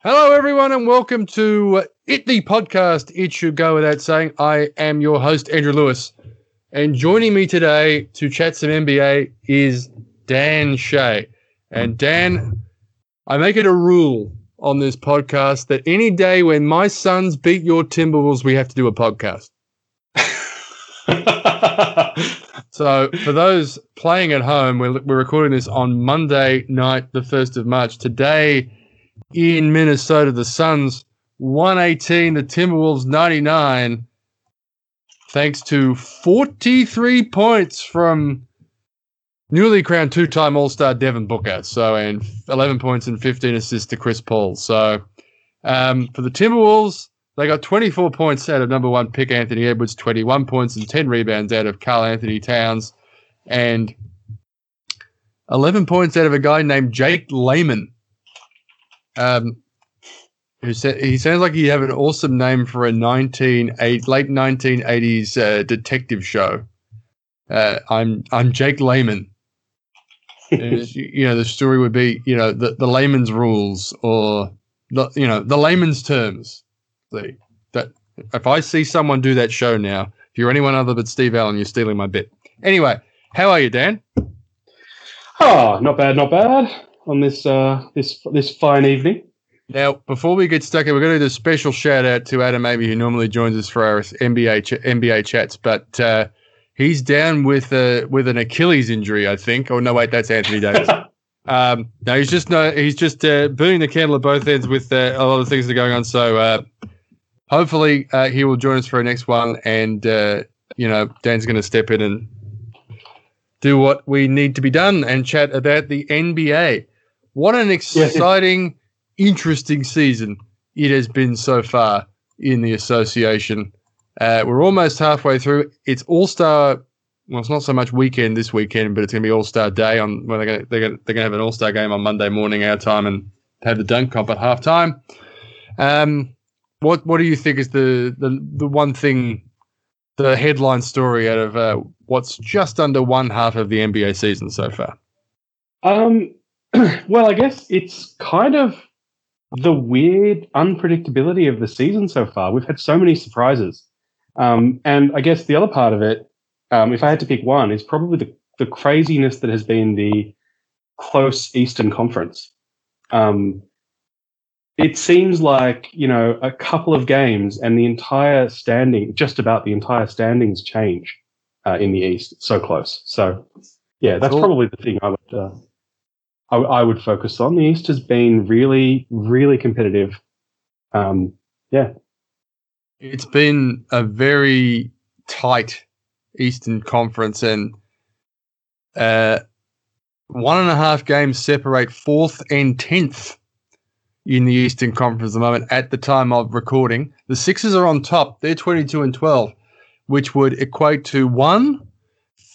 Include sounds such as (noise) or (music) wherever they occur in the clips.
Hello, everyone, and welcome to It the Podcast. It should go without saying. I am your host, Andrew Lewis, and joining me today to chat some NBA is Dan Shea. And Dan, I make it a rule on this podcast that any day when my Suns beat your Timberwolves, we have to do a podcast. (laughs) so, for those playing at home, we're, we're recording this on Monday night, the 1st of March. Today, in Minnesota. The Suns 118, the Timberwolves 99, thanks to 43 points from newly crowned two time All Star Devin Booker. So, and 11 points and 15 assists to Chris Paul. So, um, for the Timberwolves, they got 24 points out of number one pick Anthony Edwards, 21 points and 10 rebounds out of Karl Anthony Towns, and 11 points out of a guy named Jake Layman. Um, who said he sounds like he have an awesome name for a 1980, late 1980s uh, detective show. Uh, I'm I'm Jake Layman. (laughs) you know, the story would be you know the the layman's rules or the you know the layman's terms. See that if I see someone do that show now, if you're anyone other but Steve Allen, you're stealing my bit. Anyway, how are you, Dan? Oh, not bad, not bad on this uh, this this fine evening. Now, before we get stuck in, we're going to do a special shout out to Adam Amy, who normally joins us for our NBA ch- NBA chats, but uh, he's down with uh, with an Achilles injury, I think. Oh no, wait, that's Anthony Davis. (laughs) um, no, he's just no, he's just uh, burning the candle at both ends with uh, a lot of things that are going on. So uh, hopefully uh, he will join us for our next one, and you know Dan's going to step in and do what we need to be done and chat about the NBA. What an exciting, interesting season it has been so far in the association. Uh, we're almost halfway through. It's All Star. Well, it's not so much weekend this weekend, but it's going to be All Star Day on when they're going to, they're going to, they're going to have an All Star game on Monday morning our time and have the dunk comp at halftime. Um, what what do you think is the the the one thing, the headline story out of uh, what's just under one half of the NBA season so far? Um, (clears throat) well, I guess it's kind of the weird unpredictability of the season so far. We've had so many surprises. Um, and I guess the other part of it, um, if I had to pick one, is probably the, the craziness that has been the close Eastern Conference. Um, it seems like, you know, a couple of games and the entire standing, just about the entire standings change uh, in the East. So close. So, yeah, that's cool. probably the thing I would. Uh, I, I, would focus on. The East has been really, really competitive. Um, yeah. It's been a very tight Eastern Conference, and uh, one and a half games separate fourth and tenth in the Eastern Conference at the moment. At the time of recording, the Sixers are on top. They're twenty-two and twelve, which would equate to one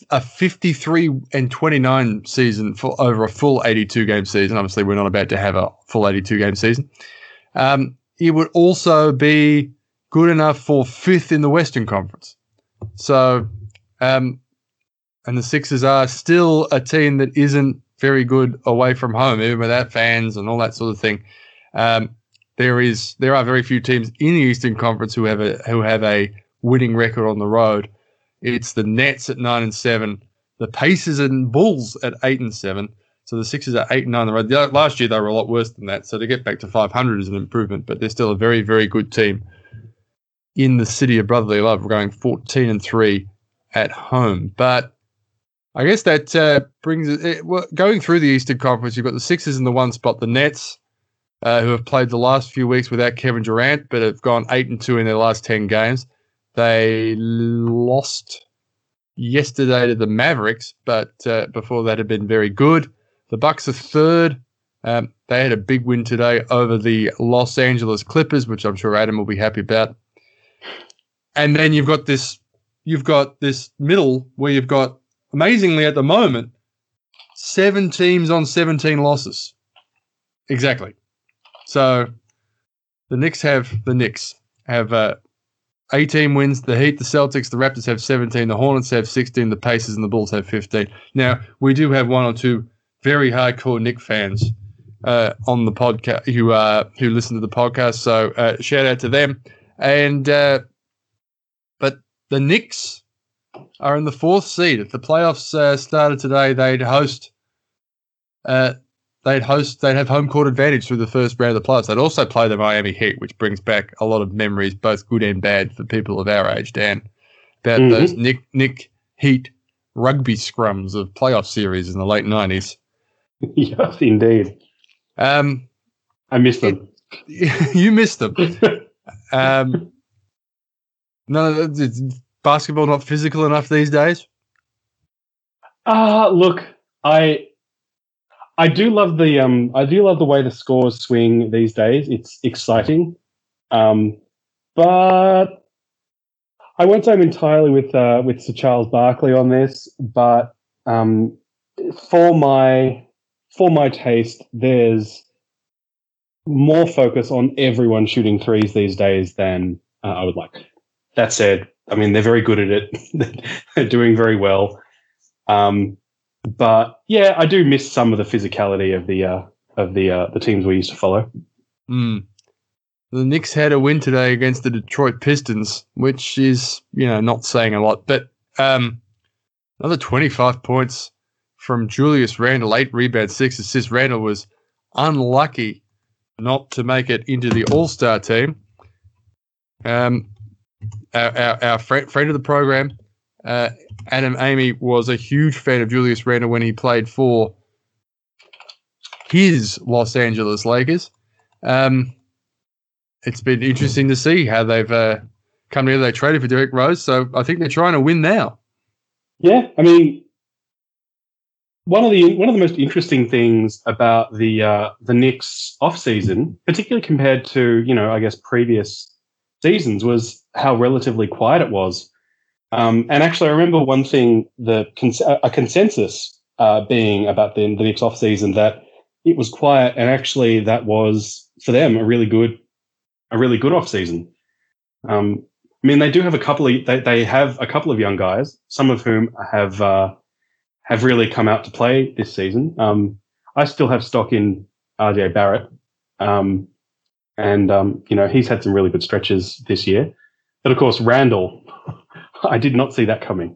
a 53 and 29 season for over a full 82 game season. Obviously, we're not about to have a full 82 game season. Um, it would also be good enough for fifth in the Western Conference. So, um, and the Sixers are still a team that isn't very good away from home, even without fans and all that sort of thing. Um, there is there are very few teams in the Eastern Conference who have a who have a winning record on the road. It's the Nets at nine and seven, the Pacers and Bulls at eight and seven. So the Sixers are eight and nine the road. Last year they were a lot worse than that. So to get back to 500 is an improvement, but they're still a very, very good team in the city of brotherly love. We're going 14 and three at home. But I guess that uh, brings it, well, going through the Eastern Conference. You've got the Sixers in the one spot, the Nets, uh, who have played the last few weeks without Kevin Durant, but have gone eight and two in their last 10 games. They lost yesterday to the Mavericks, but uh, before that had been very good. The Bucks are third. Um, they had a big win today over the Los Angeles Clippers, which I'm sure Adam will be happy about. And then you've got this, you've got this middle where you've got amazingly at the moment seven teams on 17 losses. Exactly. So the Knicks have the Knicks have uh, 18 wins. The Heat, the Celtics, the Raptors have 17. The Hornets have 16. The Pacers and the Bulls have 15. Now, we do have one or two very hardcore Knick fans uh, on the podcast who uh, who listen to the podcast. So uh, shout out to them. And uh, but the Knicks are in the fourth seed. If the playoffs uh, started today, they'd host. Uh, they'd host. They'd have home court advantage through the first round of the playoffs. They'd also play the Miami Heat, which brings back a lot of memories, both good and bad, for people of our age. Dan, about mm-hmm. those Knick Knick Heat rugby scrums of playoff series in the late nineties. (laughs) yes, indeed. Um, I missed them. It, (laughs) you missed them. (laughs) um, no, it's basketball not physical enough these days. Ah, uh, look, I I do love the um I do love the way the scores swing these days. It's exciting. Um, but I won't say I'm entirely with uh, with Sir Charles Barkley on this, but um, for my for my taste, there's more focus on everyone shooting threes these days than uh, I would like. That said, I mean they're very good at it. (laughs) they're doing very well. Um, but yeah, I do miss some of the physicality of the uh, of the uh, the teams we used to follow. Mm. The Knicks had a win today against the Detroit Pistons, which is you know not saying a lot, but um, another 25 points from Julius Randle, eight rebounds, six assists. Randle was unlucky not to make it into the All Star team. Um, our, our, our friend, friend of the program, uh, Adam Amy, was a huge fan of Julius Randle when he played for his Los Angeles Lakers. Um, it's been interesting to see how they've uh, come together. They traded for Derrick Rose, so I think they're trying to win now. Yeah, I mean, one of the one of the most interesting things about the uh, the Knicks off season, particularly compared to you know I guess previous seasons, was how relatively quiet it was. Um, and actually, I remember one thing that cons- a consensus uh, being about the, the Knicks off season that it was quiet, and actually that was for them a really good a really good off season. Um, I mean, they do have a couple of they, they have a couple of young guys, some of whom have uh, have really come out to play this season. Um, I still have stock in RJ Barrett, um, and um, you know he's had some really good stretches this year. But of course, Randle, I did not see that coming.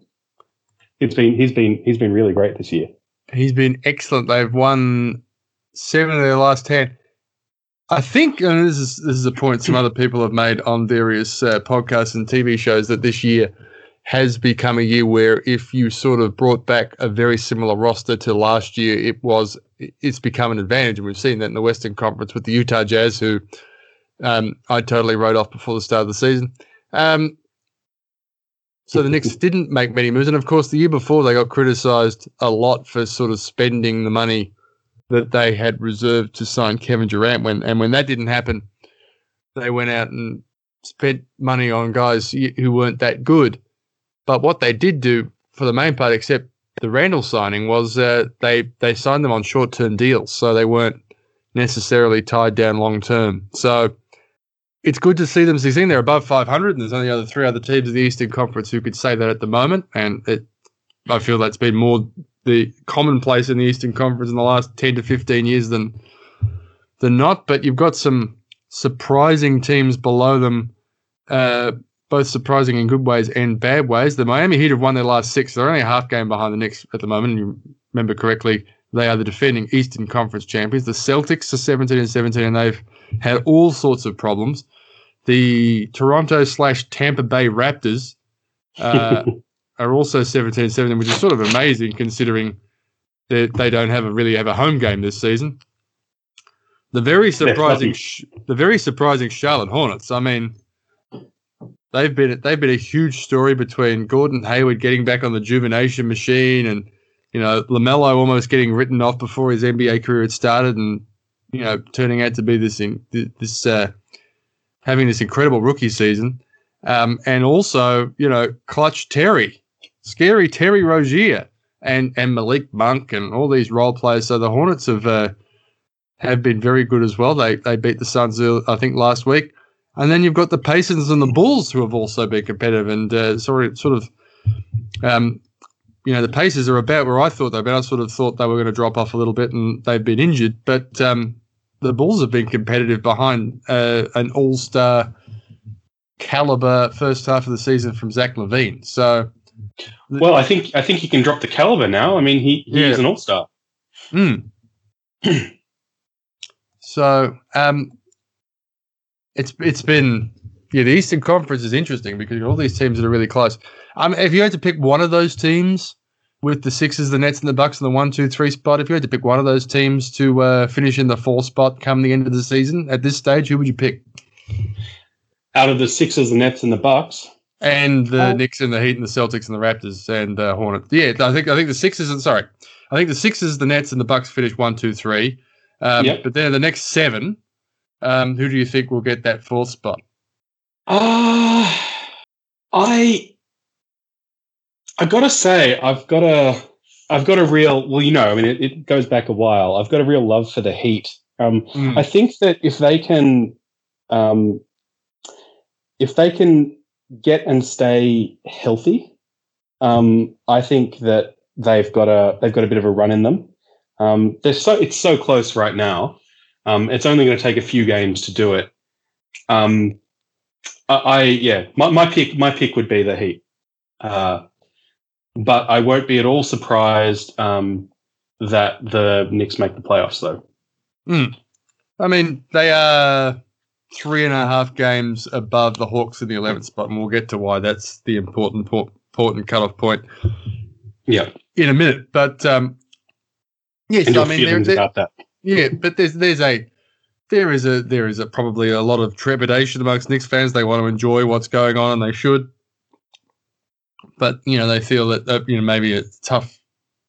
It's been he's been he's been really great this year. He's been excellent. They've won seven of their last ten. I think, and this is this is a point some other people have made on various uh, podcasts and TV shows that this year has become a year where if you sort of brought back a very similar roster to last year, it was it's become an advantage, and we've seen that in the Western Conference with the Utah Jazz, who um, I totally wrote off before the start of the season. Um, so the Knicks didn't make many moves, and of course, the year before they got criticised a lot for sort of spending the money that they had reserved to sign Kevin Durant. When and when that didn't happen, they went out and spent money on guys who weren't that good. But what they did do, for the main part, except the Randle signing, was uh, they they signed them on short term deals, so they weren't necessarily tied down long term. So it's good to see them succeeding. They're above 500, and there's only other three other teams in the Eastern Conference who could say that at the moment, and it, I feel that's been more the commonplace in the Eastern Conference in the last 10 to 15 years than than not. But you've got some surprising teams below them, uh, both surprising in good ways and bad ways. The Miami Heat have won their last six. They're only a half game behind the Knicks at the moment. And you remember correctly, they are the defending Eastern Conference champions. The Celtics are 17 and 17, and they've had all sorts of problems. The Toronto slash Tampa Bay Raptors uh, (laughs) are also 17-17, which is sort of amazing considering that they don't have a really have a home game this season. The very surprising, the very surprising Charlotte Hornets. I mean, they've been they've been a huge story between Gordon Hayward getting back on the juvenation machine and you know LaMelo almost getting written off before his NBA career had started, and you know turning out to be this in, this uh, having this incredible rookie season, um, and also you know Clutch Terry scary Terry Rozier and and Malik Monk and all these role players. So the Hornets have uh, have been very good as well. They they beat the Suns, I think, last week. And then you've got the Pacers and the Bulls who have also been competitive and uh, sort of sort of um, you know, the Pacers are about where I thought they'd been. I sort of thought they were going to drop off a little bit, and they've been injured. But um, the Bulls have been competitive behind uh, an All Star caliber first half of the season from Zach LaVine. So, well, I think I think he can drop the caliber now. I mean, he, he yeah. is an All Star. Mm. (clears throat) so, um, it's it's been yeah, the Eastern Conference is interesting because all these teams that are really close. Um, if you had to pick one of those teams with the Sixers, the Nets, and the Bucks in the one, two, three spot, if you had to pick one of those teams to uh, finish in the four spot come the end of the season at this stage, who would you pick? Out of the Sixers, the Nets, and the Bucks, and the oh. Knicks and the Heat and the Celtics and the Raptors and uh, Hornets. Yeah, I think I think the Sixers and sorry, I think the Sixers, the Nets, and the Bucks finish one, two, three. Um, yep. But then the next seven, um, who do you think will get that fourth spot? Uh, I I gotta say, I've got a I've got a real well, you know, I mean, it, it goes back a while. I've got a real love for the Heat. Um, mm. I think that if they can, um, if they can get and stay healthy, um, I think that they've got a they've got a bit of a run in them. Um, they're so it's so close right now. Um, it's only going to take a few games to do it. Um, I, I yeah, my, my pick my pick would be the Heat, uh, but I won't be at all surprised um, that the Knicks make the playoffs though. Mm. I mean, they are three and a half games above the Hawks in the 11th spot, and we'll get to why that's the important important cutoff point. Yeah, in a minute. But um, yes, I mean, there, there, about that. Yeah, but there's there's a there is a there is a probably a lot of trepidation amongst Knicks fans. They want to enjoy what's going on, and they should. But you know, they feel that uh, you know maybe a tough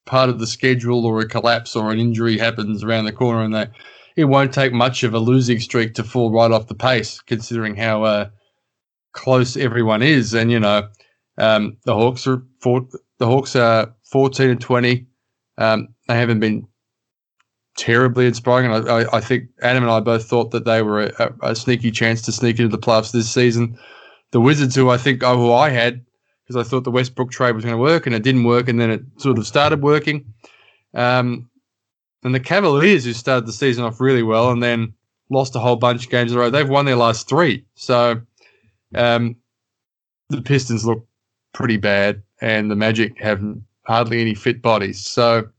part of the schedule or a collapse or an injury happens around the corner, and they it won't take much of a losing streak to fall right off the pace, considering how uh, close everyone is. And you know, um, the Hawks are four, the Hawks are fourteen and twenty. Um, they haven't been terribly inspiring. And I, I, think Adam and I both thought that they were a, a, sneaky chance to sneak into the playoffs this season. The Wizards, who I think oh, who I had, because I thought the Westbrook trade was going to work, and it didn't work, and then it sort of started working. Um, and the Cavaliers, who started the season off really well, and then lost a whole bunch of games in a row, they've won their last three. So um, the Pistons look pretty bad, and the Magic have hardly any fit bodies. So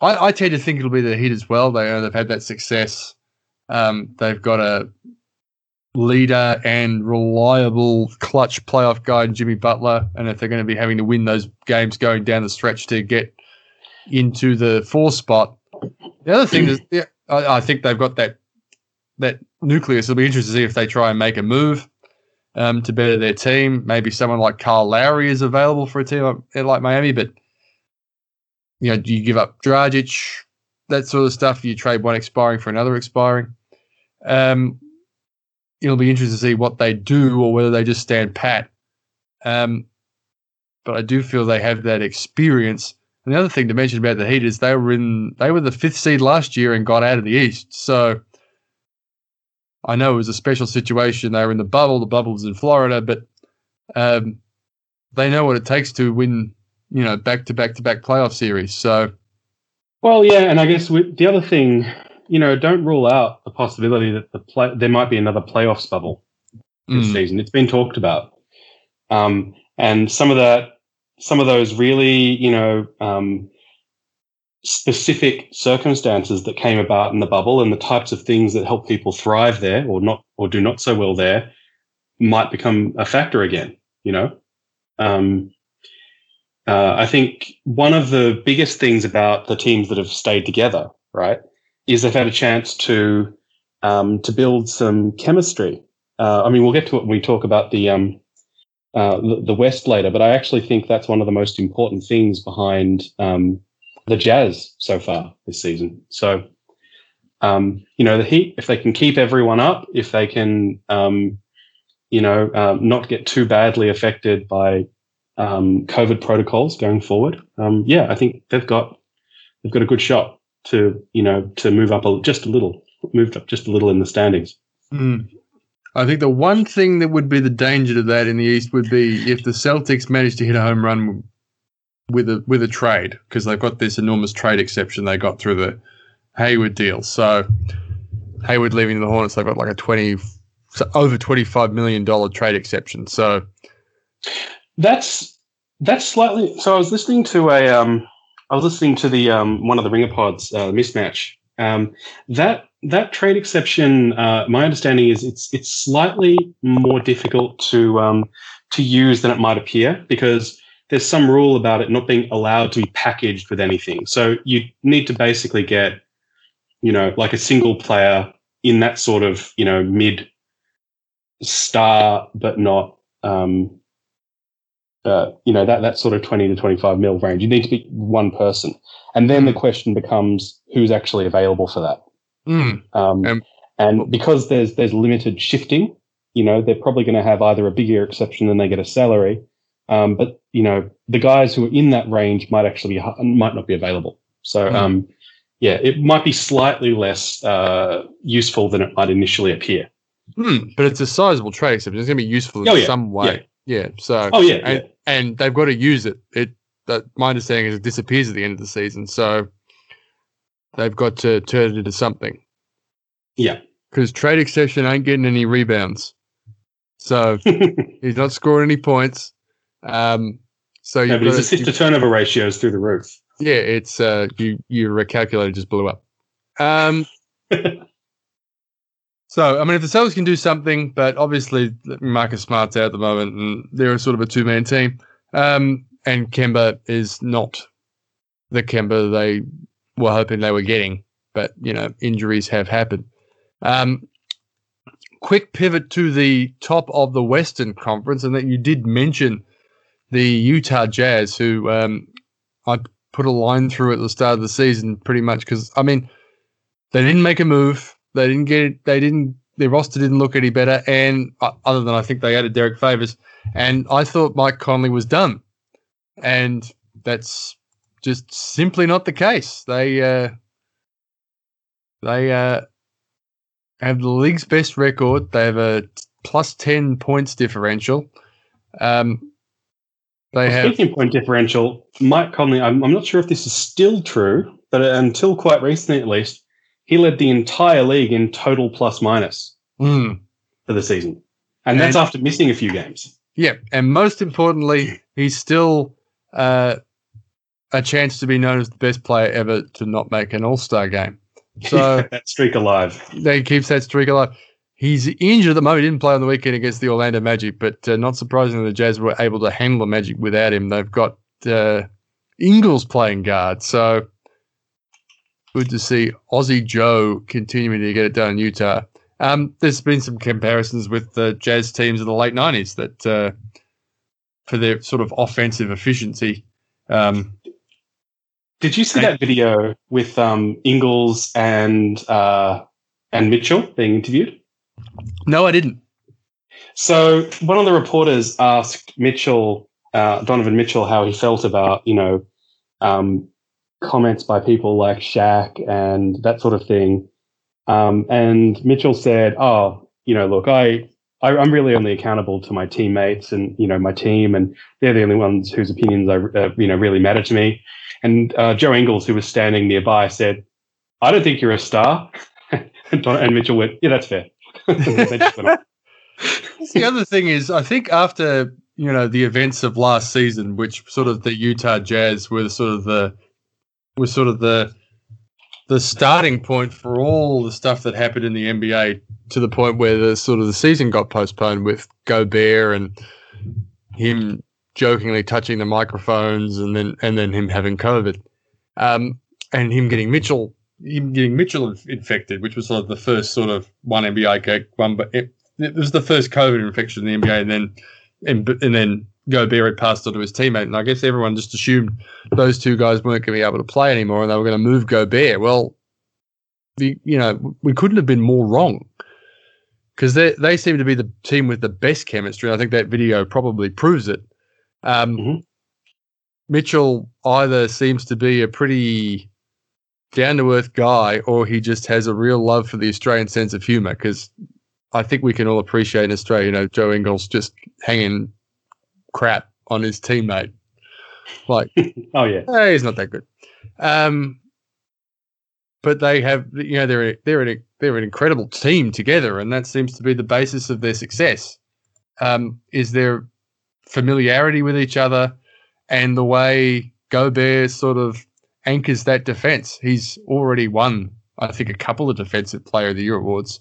I, I tend to think it'll be the Heat as well. They know they've had that success. Um, they've got a leader and reliable clutch playoff guy in Jimmy Butler, and if they're going to be having to win those games going down the stretch to get into the four spot, the other thing is, (clears throat) yeah, I, I, think they've got that that nucleus. It'll be interesting to see if they try and make a move um, to better their team. Maybe someone like Kyle Lowry is available for a team like, Miami, but you know, do you give up Dragic, that sort of stuff? You trade one expiring for another expiring? Um, it'll be interesting to see what they do or whether they just stand pat. Um, but I do feel they have that experience. And the other thing to mention about the Heat is they were in they were the fifth seed last year and got out of the East. So I know it was a special situation. They were in the bubble. The bubble was in Florida, but um, they know what it takes to win you know, back to back to back playoff series. So, well, yeah, and I guess the other thing, you know, don't rule out the possibility that the play there might be another playoffs bubble this mm. season. It's been talked about, um, and some of that, some of those really, you know, um, specific circumstances that came about in the bubble and the types of things that help people thrive there or not or do not so well there might become a factor again. You know. Um, uh, I think one of the biggest things about the teams that have stayed together, right, is they've had a chance to um, to build some chemistry. Uh, I mean, we'll get to it when we talk about the, um, uh, the, West later, but I actually think that's one of the most important things behind um, the Jazz so far this season. So, um, you know, the Heat, if they can keep everyone up, if they can, um, you know, um, not get too badly affected by um, COVID protocols going forward, um, yeah, I think they've got they've got a good shot to you know to move up a, just a little, moved up just a little in the standings. Mm. I think the one thing that would be the danger to that in the East would be if the Celtics managed to hit a home run with a with a trade because they've got this enormous trade exception they got through the Hayward deal. So Hayward leaving the Hornets, they've got like a twenty so over twenty five million dollar trade exception. So that's that's slightly. So I was listening to a um, I was listening to the um, one of the Ringer pods, uh, mismatch. Um, that that trade exception, uh, my understanding is it's it's slightly more difficult to um, to use than it might appear because there's some rule about it not being allowed to be packaged with anything. So you need to basically get, you know, like a single player in that sort of you know mid star, but not um, uh, you know that that sort of 20 to 25 mil range you need to be one person and then the question becomes who's actually available for that mm. um, um, and because there's there's limited shifting you know they're probably going to have either a bigger exception than they get a salary um, but you know the guys who are in that range might actually be, might not be available so mm. um, yeah it might be slightly less uh, useful than it might initially appear mm, but it's a sizable trade exception it's going to be useful in oh, yeah. some way yeah. Yeah. So. Oh yeah. And, yeah. and they've got to use it. It. That my understanding is it disappears at the end of the season. So they've got to turn it into something. Yeah. Because trade exception ain't getting any rebounds. So (laughs) he's not scoring any points. Um. So yeah, but his assist to turnover ratio is through the roof. Yeah, it's uh, you your calculator just blew up. Um. (laughs) So, I mean, if the Celtics can do something, but obviously Marcus Smart's out at the moment, and they're sort of a two man team. Um, and Kemba is not the Kemba they were hoping they were getting, but you know, injuries have happened. Um, quick pivot to the top of the Western Conference, and that you did mention the Utah Jazz, who um, I put a line through at the start of the season, pretty much because I mean, they didn't make a move they didn't get it. They didn't. Their roster didn't look any better, and uh, other than I think they added Derrick Favors, and I thought Mike Conley was done, and that's just simply not the case. They uh, they uh, have the league's best record. They have a plus ten points differential. Um, they well, have speaking point differential. Mike Conley. I'm, I'm not sure if this is still true, but until quite recently, at least, he led the entire league in total plus minus mm. for the season. And, and, that's after missing a few games. Yeah. And most importantly, he's still uh, a chance to be known as the best player ever to not make an all star game. So (laughs) that streak alive. They keeps that streak alive. He's injured at the moment. He didn't play on the weekend against the Orlando Magic, but uh, not surprisingly, the Jazz were able to handle the Magic without him. They've got uh, Ingles playing guard. So good to see Aussie Joe continuing to get it done in Utah. Um, there's been some comparisons with the Jazz teams of the late '90s that uh, for their sort of offensive efficiency. Um, Did you see that video with um, Ingles and uh, and Mitchell being interviewed? No, I didn't. So one of the reporters asked Mitchell, uh, Donovan Mitchell, how he felt about you know um, comments by people like Shaq and that sort of thing. Um, and Mitchell said, "Oh, you know, look, I, I am really only accountable to my teammates and you know my team, and they're the only ones whose opinions are uh, you know really matter to me." And uh, Joe Ingles, who was standing nearby, said, "I don't think you're a star." (laughs) and Mitchell went, "Yeah, that's fair." (laughs) the other thing is, I think after you know the events of last season, which sort of the Utah Jazz were sort of the was sort of the the starting point for all the stuff that happened in the NBA to the point where the sort of the season got postponed with Gobert and him jokingly touching the microphones and then and then him having COVID, um, and him getting Mitchell him getting Mitchell infected, which was sort of the first sort of one NBA one, but it, it was the first COVID infection in the NBA, and then and, and then Gobert had passed on to his teammate, and I guess everyone just assumed those two guys weren't going to be able to play anymore, and they were going to move Gobert. Well, the you know we couldn't have been more wrong because they they seem to be the team with the best chemistry. I think that video probably proves it. Um, mm-hmm. Mitchell either seems to be a pretty down to earth guy, or he just has a real love for the Australian sense of humour. Because I think we can all appreciate in Australia, you know, Joe Ingles just hanging crap on his teammate. Like, (laughs) oh yeah, eh, he's not that good. Um, but they have, you know, they're they're an, they're an incredible team together, and that seems to be the basis of their success. Um, is their familiarity with each other and the way Gobert sort of anchors that defense. He's already won, I think, a couple of Defensive Player of the Year awards,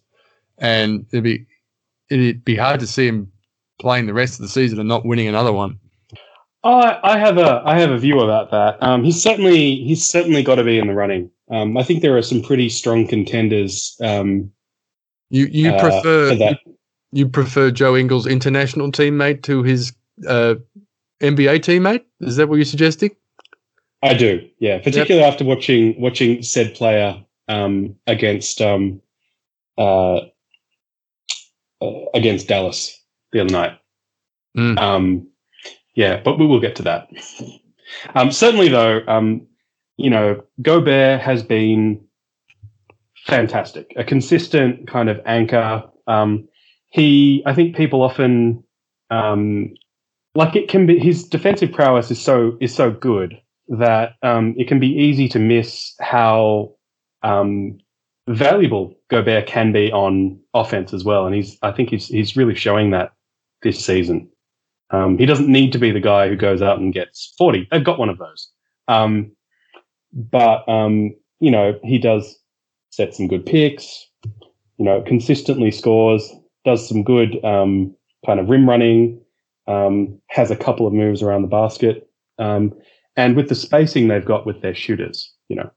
and it'd be it'd be hard to see him playing the rest of the season and not winning another one. I, I have a I have a view about that. Um, he's certainly he's certainly got to be in the running. Um, I think there are some pretty strong contenders. Um, you you uh, prefer you, you, prefer Joe Ingles' international teammate to his uh, NBA teammate? Is that what you're suggesting? I do, yeah. Particularly yep. after watching watching said player um, against um, uh, uh, against Dallas the other night. Mm. Um, yeah, but we will get to that. Um, certainly, though, um, you know, Gobert has been fantastic, a consistent kind of anchor. Um, he, I think, people often um, like it can be his defensive prowess is so is so good that um, it can be easy to miss how um, valuable Gobert can be on offense as well. And he's I think he's he's really showing that this season. Um, he doesn't need to be the guy who goes out and gets 40. They've got one of those. Um, but, um, you know, he does set some good picks, you know, consistently scores, does some good um, kind of rim running, um, has a couple of moves around the basket. Um, and with the spacing they've got with their shooters, you know,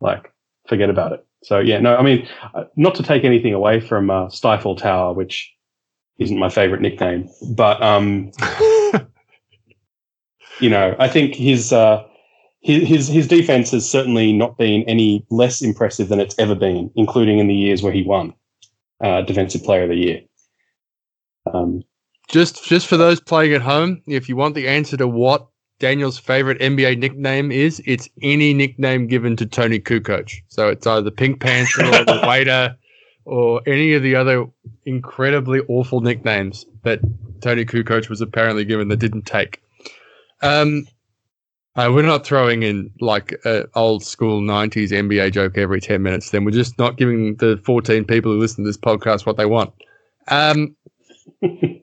like forget about it. So yeah, no, I mean, uh, not to take anything away from uh, Stifle Tower, which isn't my favorite nickname, but um, (laughs) you know, I think his uh, his his defense has certainly not been any less impressive than it's ever been, including in the years where he won uh, Defensive Player of the Year. Um, just just for those playing at home, if you want the answer to what Daniel's favorite NBA nickname is, it's any nickname given to Toni Kukoc. So it's either the Pink Panther or the (laughs) Waiter or any of the other incredibly awful nicknames that Toni Kukoc was apparently given that didn't take. Um, uh, we're not throwing in like an old school 90s NBA joke every 10 minutes. Then we're just not giving the 14 people who listen to this podcast what they want. Um, (laughs)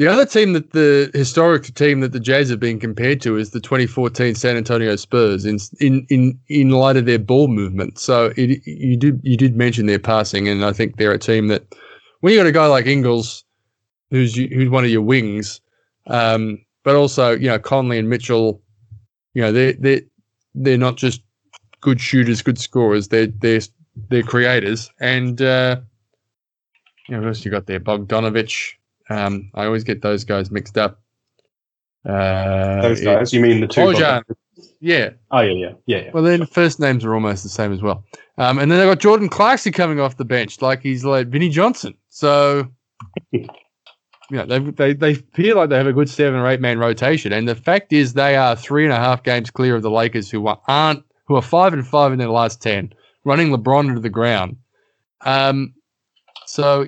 The other team that the historic team that the Jazz have been compared to is the 2014 San Antonio Spurs in in in, in light of their ball movement. So it, you did you did mention their passing, and I think they're a team that when you got a guy like Ingles, who's who's one of your wings, um, but also you know Conley and Mitchell, you know they they they're not just good shooters, good scorers. They're they're they're creators, and uh, you know, what else you got there? Bogdanovich. Um, I always get those guys mixed up. Uh, those guys? You mean the two? Bojan. Yeah. Oh yeah, yeah, yeah, yeah. Well, then first names are almost the same as well. Um, and then they got Jordan Clarkson coming off the bench, like he's like Vinnie Johnson. So, (laughs) you know, they they they feel like they have a good seven or eight man rotation. And the fact is, they are three and a half games clear of the Lakers, who aren't who are five and five in their last ten, running LeBron into the ground. Um, so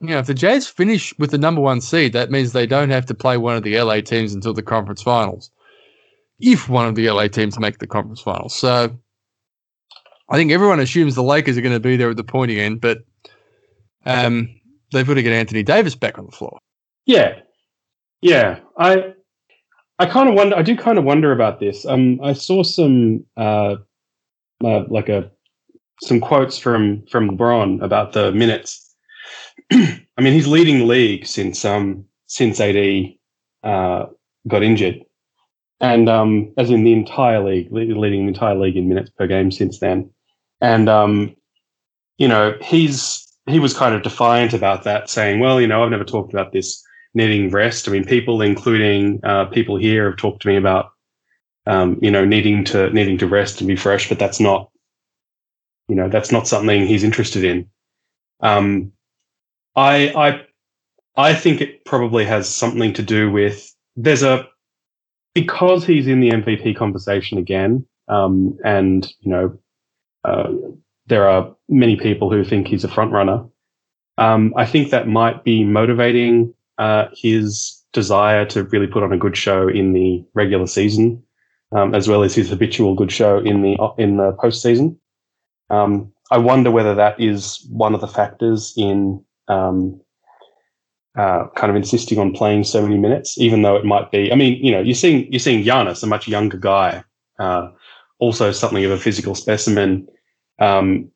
you know, if the Jazz finish with the number one seed, that means they don't have to play one of the LA teams until the conference finals. If one of the LA teams make the conference finals. So I think everyone assumes the Lakers are going to be there at the pointy end, but um, they've got to get Anthony Davis back on the floor. Yeah. Yeah. I I kind of wonder I do kind of wonder about this. Um I saw some uh, uh like a some quotes from from LeBron about the minutes (clears throat) I mean, he's leading the league since um since AD uh, got injured, and um, as in the entire league, leading the entire league in minutes per game since then. And um, you know, he's he was kind of defiant about that, saying, "Well, you know, I've never talked about this needing rest. I mean, people, including uh, people here, have talked to me about, um, you know, needing to needing to rest and be fresh, but that's not, you know, that's not something he's interested in." Um, I I I think it probably has something to do with there's a because he's in the MVP conversation again, um, and you know uh, there are many people who think he's a front runner. Um, I think that might be motivating uh, his desire to really put on a good show in the regular season, um, as well as his habitual good show in the in the postseason. Um, I wonder whether that is one of the factors in um, uh, kind of insisting on playing so many minutes, even though it might be. I mean, you know, you're seeing you're seeing Giannis, a much younger guy, uh, also something of a physical specimen. Um,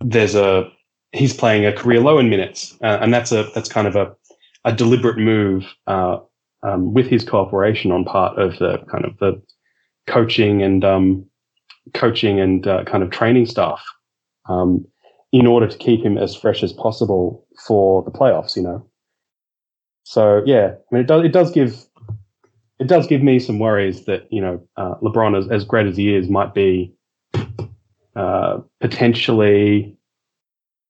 there's a he's playing a career low in minutes, uh, and that's a that's kind of a a deliberate move uh, um, with his cooperation on part of the kind of the coaching and um, coaching and uh, kind of training staff um, in order to keep him as fresh as possible for the playoffs. You know, so yeah, I mean it does it does give it does give me some worries that you know uh, LeBron, as, as great as he is, might be uh, potentially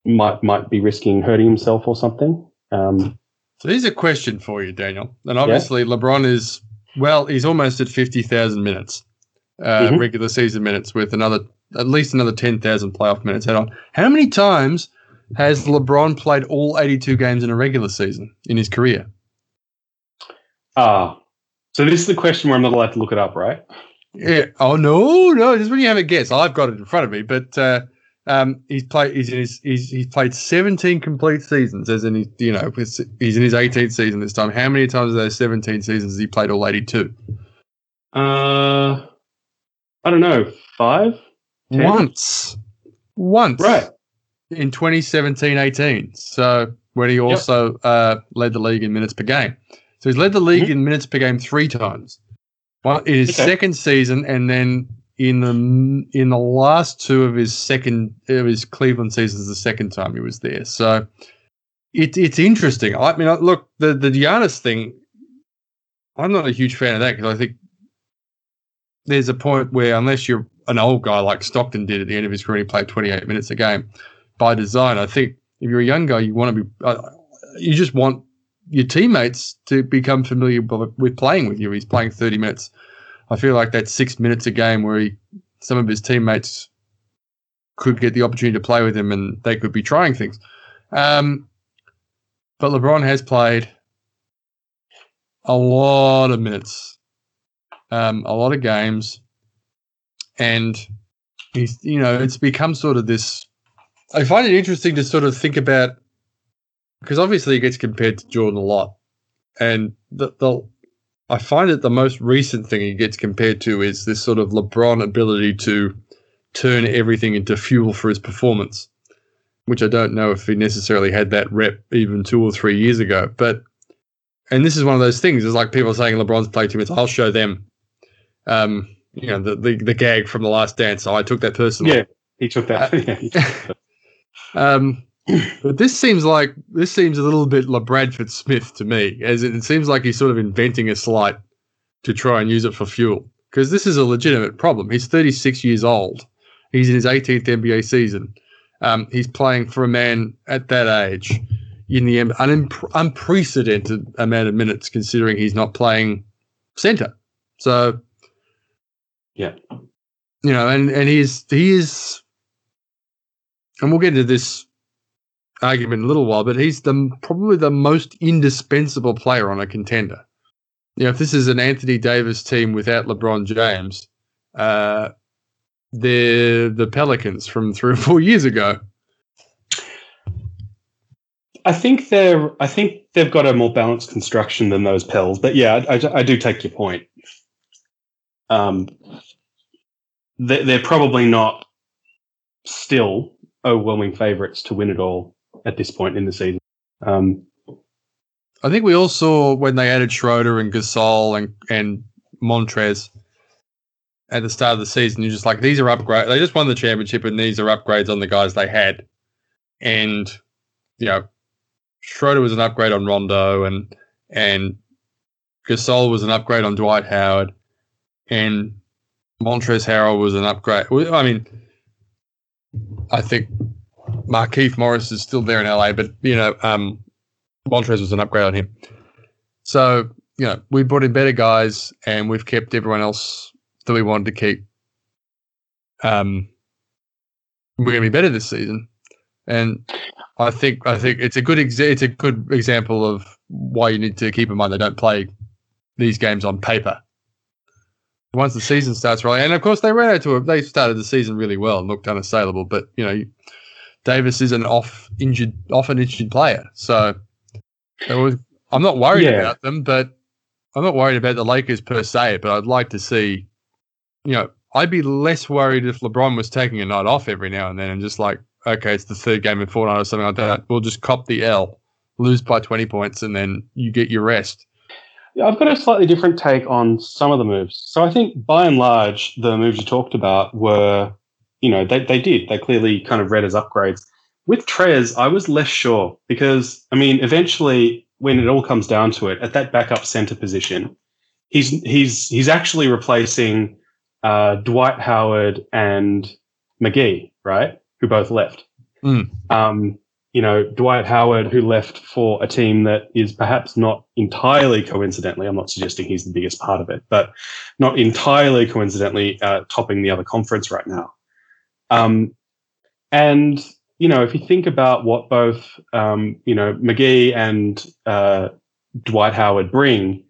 might might be risking hurting himself or something. Um, so here's a question for you, Daniel. And obviously, yeah. LeBron is well, he's almost at fifty thousand minutes, uh, mm-hmm. regular season minutes, with another at least another ten thousand playoff minutes head on. How many times has LeBron played all eighty-two games in a regular season in his career? Ah, uh, so this is the question where I'm not allowed to look it up, right? Yeah. Oh no, no. This is when you have a guess. I've got it in front of me, but uh, um, he's played. He's in his. He's, he's played 17 complete seasons, as in his, you know, he's in his 18th season this time. How many times of those 17 seasons has he played all 82? Uh, I don't know. Five. Once. Once. Right. In 2017-18. So when he also yep. uh, led the league in minutes per game. So he's led the league mm-hmm. in minutes per game three times. Well, in his okay. second season, and then in the in the last two of his second of his Cleveland seasons, the second time he was there. So it, it's interesting. I mean, look, the the Giannis thing. I'm not a huge fan of that because I think there's a point where unless you're an old guy like Stockton did at the end of his career, he played 28 minutes a game by design. I think if you're a young guy, you want to be, uh, you just want your teammates to become familiar with playing with you. He's playing 30 minutes I feel like that six minutes a game where he, some of his teammates could get the opportunity to play with him and they could be trying things. Um, but LeBron has played a lot of minutes, um, a lot of games, and he's you know it's become sort of this. I find it interesting to sort of think about because obviously he gets compared to Jordan a lot, and the the I find that the most recent thing he gets compared to is this sort of LeBron ability to turn everything into fuel for his performance, which I don't know if he necessarily had that rep even two or three years ago. But and this is one of those things. It's like people saying LeBron's played too much. I'll show them. Um, you know the, the the gag from the Last Dance. So I took that personally. Yeah, he took that. Uh, (laughs) (laughs) um, but this seems like this seems a little bit like LaBradford Smith to me, as it, it seems like he's sort of inventing a slight to try and use it for fuel. Because this is a legitimate problem. He's 36 years old. He's in his 18th NBA season. Um, he's playing for a man at that age in the an unprecedented amount of minutes, considering he's not playing center. So, yeah, you know, and and he's he is, and we'll get into this argument in a little while, but he's the probably the most indispensable player on a contender. You know, if this is an Anthony Davis team without LeBron James, uh, they're the Pelicans from three or four years ago. I think they're. I think they've got a more balanced construction than those Pels. But yeah, I, I, I do take your point. Um, they're probably not still overwhelming favourites to win it all at this point in the season. Um, I think we all saw when they added Schroeder and Gasol and and Montrez at the start of the season. You're just like, these are upgrades. They just won the championship, and these are upgrades on the guys they had. And you know, Schroeder was an upgrade on Rondo, and and Gasol was an upgrade on Dwight Howard, and Montrez Harrell was an upgrade. I mean, I think Markieff Morris is still there in LA, but you know, um, Montrez was an upgrade on him. So you know, we brought in better guys, and we've kept everyone else that we wanted to keep. Um, we're going to be better this season, and I think I think it's a good it's a good example of why you need to keep in mind they don't play these games on paper. Once the season starts rolling, and of course they ran out to a, they started the season really well and looked unassailable. But you know, Davis is an off injured, often injured player, so it was. I'm not worried Yeah. about them, but I'm not worried about the Lakers per se. But I'd like to see, you know, I'd be less worried if LeBron was taking a night off every now and then and just like, okay, it's the third game in fortnight or something like that. We'll just cop the L, lose by 20 points, and then you get your rest. Yeah, I've got a slightly different take on some of the moves. So I think by and large, the moves you talked about were, you know, they, they did. They clearly kind of read as upgrades. With Trez, I was less sure because, I mean, eventually, when it all comes down to it, at that backup center position, he's he's he's actually replacing uh, Dwight Howard and McGee, right? Who both left. Mm. Um, you know, Dwight Howard, who left for a team that is perhaps not entirely coincidentally, I'm not suggesting he's the biggest part of it, but not entirely coincidentally uh, topping the other conference right now. Um, and, you know, if you think about what both, um, you know, McGee and uh, Dwight Howard bring,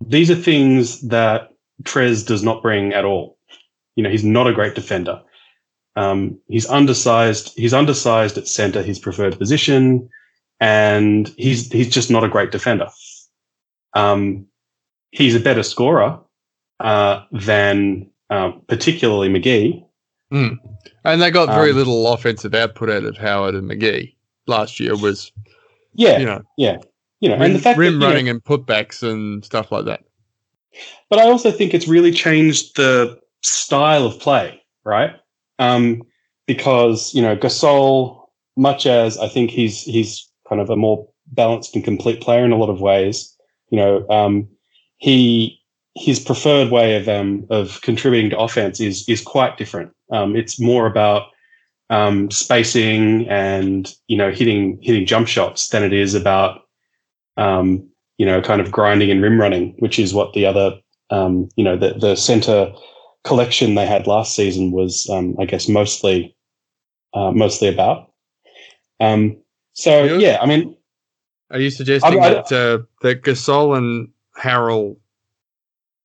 these are things that Trez does not bring at all. You know, he's not a great defender. Um, he's undersized. He's undersized at center, his preferred position, and he's he's just not a great defender. Um, he's a better scorer uh, than uh, particularly McGee. And they got very Um, little offensive output out of Howard and McGee last year. Was Yeah, you know yeah, you know, rim, and the fact rim that, you know, running and putbacks and stuff like that. but I also think it's really changed the style of play, right? Um, because you know Gasol, much as I think he's he's kind of a more balanced and complete player in a lot of ways, you know, um, he his preferred way of um, of contributing to offense is is quite different. Um, it's more about um, spacing and you know hitting hitting jump shots than it is about um, you know kind of grinding and rim running, which is what the other um, you know the the center collection they had last season was um, I guess mostly uh, mostly about. Um, so Yeah. yeah, I mean Are you suggesting I- that uh, that Gasol and Harrell,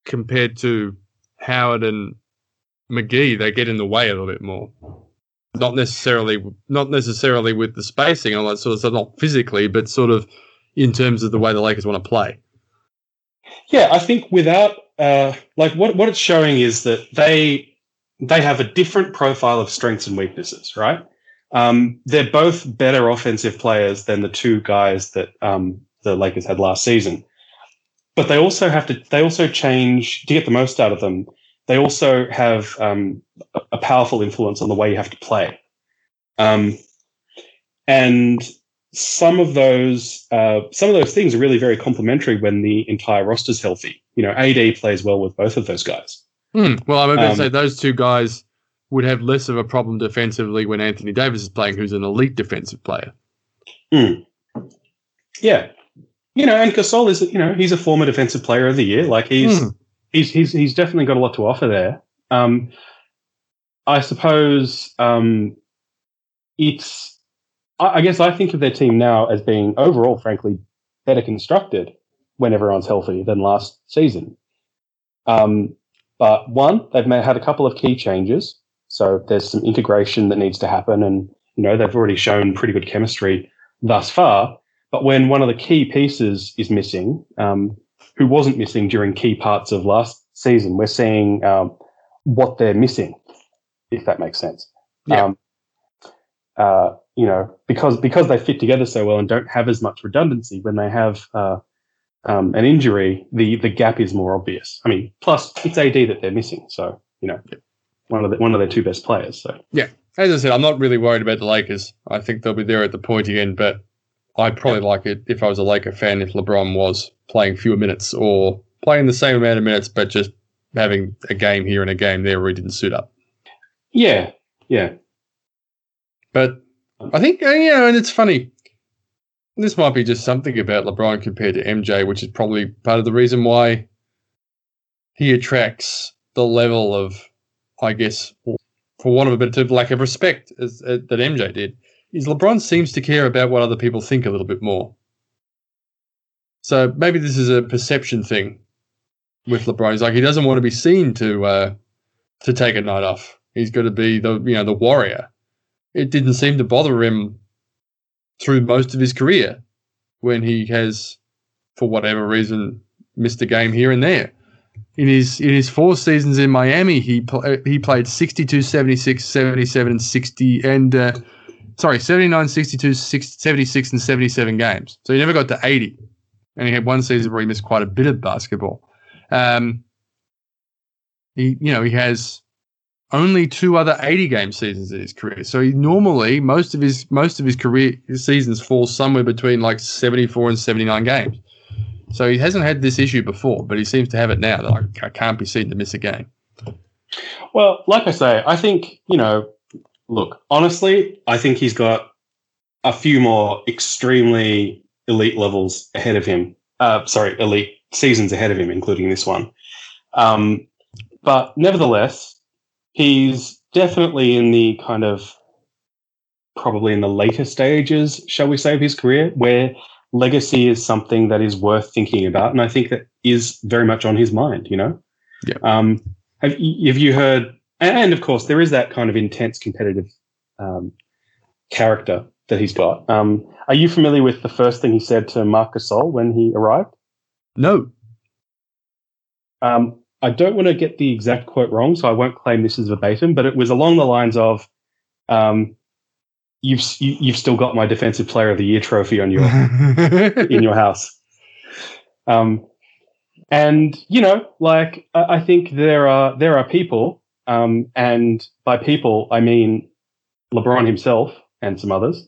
compared to Howard and McGee, they get in the way a little bit more? Not necessarily, not necessarily with the spacing and all that sort of stuff, not physically, but sort of in terms of the way the Lakers want to play. Yeah, I think without uh, like what what it's showing is that they they have a different profile of strengths and weaknesses, right? Um, they're both better offensive players than the two guys that um, the Lakers had last season, but they also have to they also change to get the most out of them. They also have um, a- powerful influence on the way you have to play, um, and some of those uh, some of those things are really very complementary when the entire roster's healthy. You know, AD plays well with both of those guys. Hmm. Well, I'm going to Um, say those two guys would have less of a problem defensively when Anthony Davis is playing, who's an elite defensive player. Yeah, you know, and Gasol is you know he's a former defensive player of the year. Like he's Hmm. he's he's he's definitely got a lot to offer there. Um, I suppose um, it's. I, I guess I think of their team now as being overall, frankly, better constructed when everyone's healthy than last season. Um, but one, they've made, had a couple of key changes, so there's some integration that needs to happen, and you know they've already shown pretty good chemistry thus far. But when one of the key pieces is missing, um, who wasn't missing during key parts of last season, we're seeing um, what they're missing, if that makes sense. Yeah. Um, uh, you know, because because they fit together so well and don't have as much redundancy when they have uh, um, an injury, the the gap is more obvious. I mean, plus it's AD that they're missing, so you know, one of the, one of their two best players. So yeah, As I said, I'm not really worried about the Lakers. I think they'll be there at the pointy end, but I'd probably like it if I was a Laker fan if LeBron was playing fewer minutes or playing the same amount of minutes, but just having a game here and a game there where he didn't suit up. yeah, yeah, But I think, you know, and it's funny. This might be just something about LeBron compared to MJ, which is probably part of the reason why he attracts the level of, I guess, for want of a better term, lack of respect as, uh, that MJ did. is LeBron seems to care about what other people think a little bit more. So maybe this is a perception thing with LeBron. He's like he doesn't want to be seen to uh, to take a night off. He's got to be the you know the warrior. It didn't seem to bother him through most of his career when he has, for whatever reason, missed a game here and there. In his in his four seasons in Miami, he pl- he played 62, 76, 77, and 60, and uh, sorry, 79, 62, 76, and 77 games. So he never got to 80. And he had one season where he missed quite a bit of basketball. Um, he, you know, he has only two other 80 game seasons in his career. So he normally most of his most of his career his seasons fall somewhere between like 74 and 79 games. So he hasn't had this issue before, but he seems to have it now. That I can't be seen to miss a game. Well, like I say, I think you know. Look, honestly, I think he's got a few more extremely elite levels ahead of him. Uh, sorry, elite seasons ahead of him, including this one. Um, but nevertheless, he's definitely in the kind of probably in the later stages, shall we say, of his career, where legacy is something that is worth thinking about, and I think that is very much on his mind. You know, yeah. Um, have, have you heard? And of course, there is that kind of intense competitive um, character that he's got. Um, are you familiar with the first thing he said to Marc Gasol when he arrived? No. Um, I don't want to get the exact quote wrong, so I won't claim this is verbatim, but it was along the lines of, um, "You've you, have you have still got my Defensive Player of the Year trophy on your (laughs) in your house." Um, and you know, like I, I think there are there are people, um, and by people I mean LeBron himself and some others,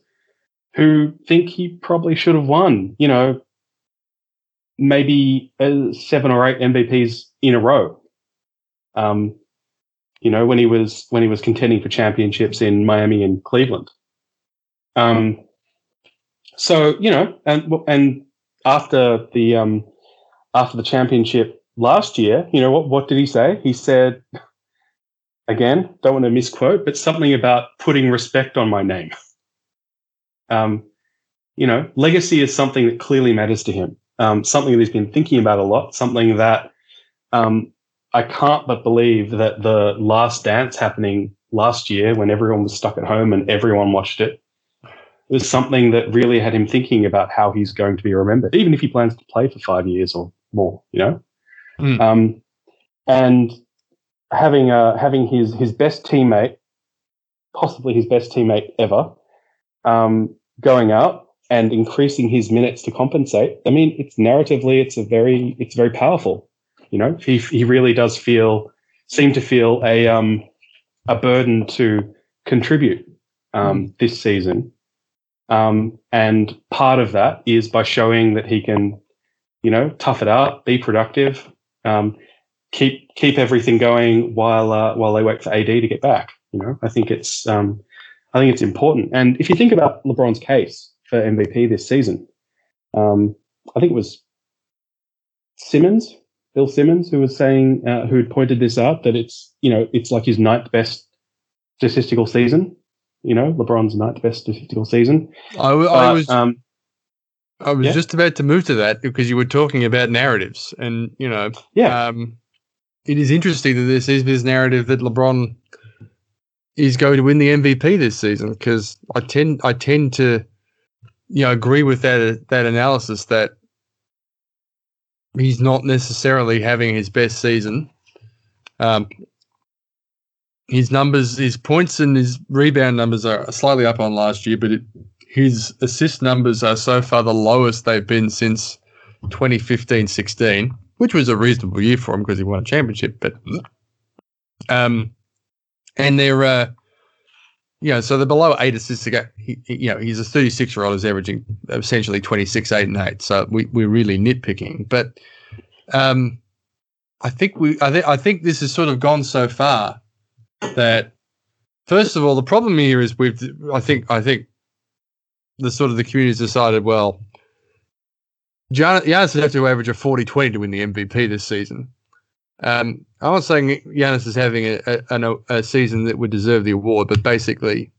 who think he probably should have won. You know, maybe uh, seven or eight MVPs in a row. Um, you know, when he was when he was contending for championships in Miami and Cleveland. Um, so you know, and and after the um, after the championship last year, you know what what did he say? He said, again, don't want to misquote, but something about putting respect on my name. Um, you know, legacy is something that clearly matters to him um, something that he's been thinking about a lot, something that um, I can't but believe that the last dance happening last year when everyone was stuck at home and everyone watched it was something that really had him thinking about how he's going to be remembered, even if he plans to play for five years or more, you know? Mm. Um, and having uh, having his his best teammate, possibly his best teammate ever, um, going out and increasing his minutes to compensate. I mean, it's narratively, it's a very, it's very powerful. You know, he he really does feel, seem to feel a um a burden to contribute um, mm. this season. Um, and part of that is by showing that he can, you know, tough it out, be productive, um, keep keep everything going while uh, while they wait for AD to get back. You know, I think it's um, I think it's important. And if you think about LeBron's case, for MVP this season. Um, I think it was Simmons, Bill Simmons, who was saying, uh, who had pointed this out that it's, you know, it's like his ninth best statistical season. You know, LeBron's ninth best statistical season. I, I was, um, I was yeah. just about to move to that because you were talking about narratives, and you know, yeah, um, it is interesting that this is this narrative that LeBron is going to win the MVP this season because I tend I tend to you know, agree with that that analysis that he's not necessarily having his best season. Um, his numbers, his points and his rebound numbers are slightly up on last year, but it, his assist numbers are so far the lowest they've been since 2015-16, which was a reasonable year for him because he won a championship. But um, and they're uh, you know, so the below eight assists, he, you know, he's a 36 year old who's averaging essentially 26, eight, and eight. So we, we're really nitpicking. But um, I think we, I, th- I think this has sort of gone so far that, first of all, the problem here is we've, I think, I think the sort of the community's decided, well, Giannis would have to average a 40 20 to win the MVP this season. Um, I'm not saying Giannis is having a, a, a, season that would deserve the award, but basically,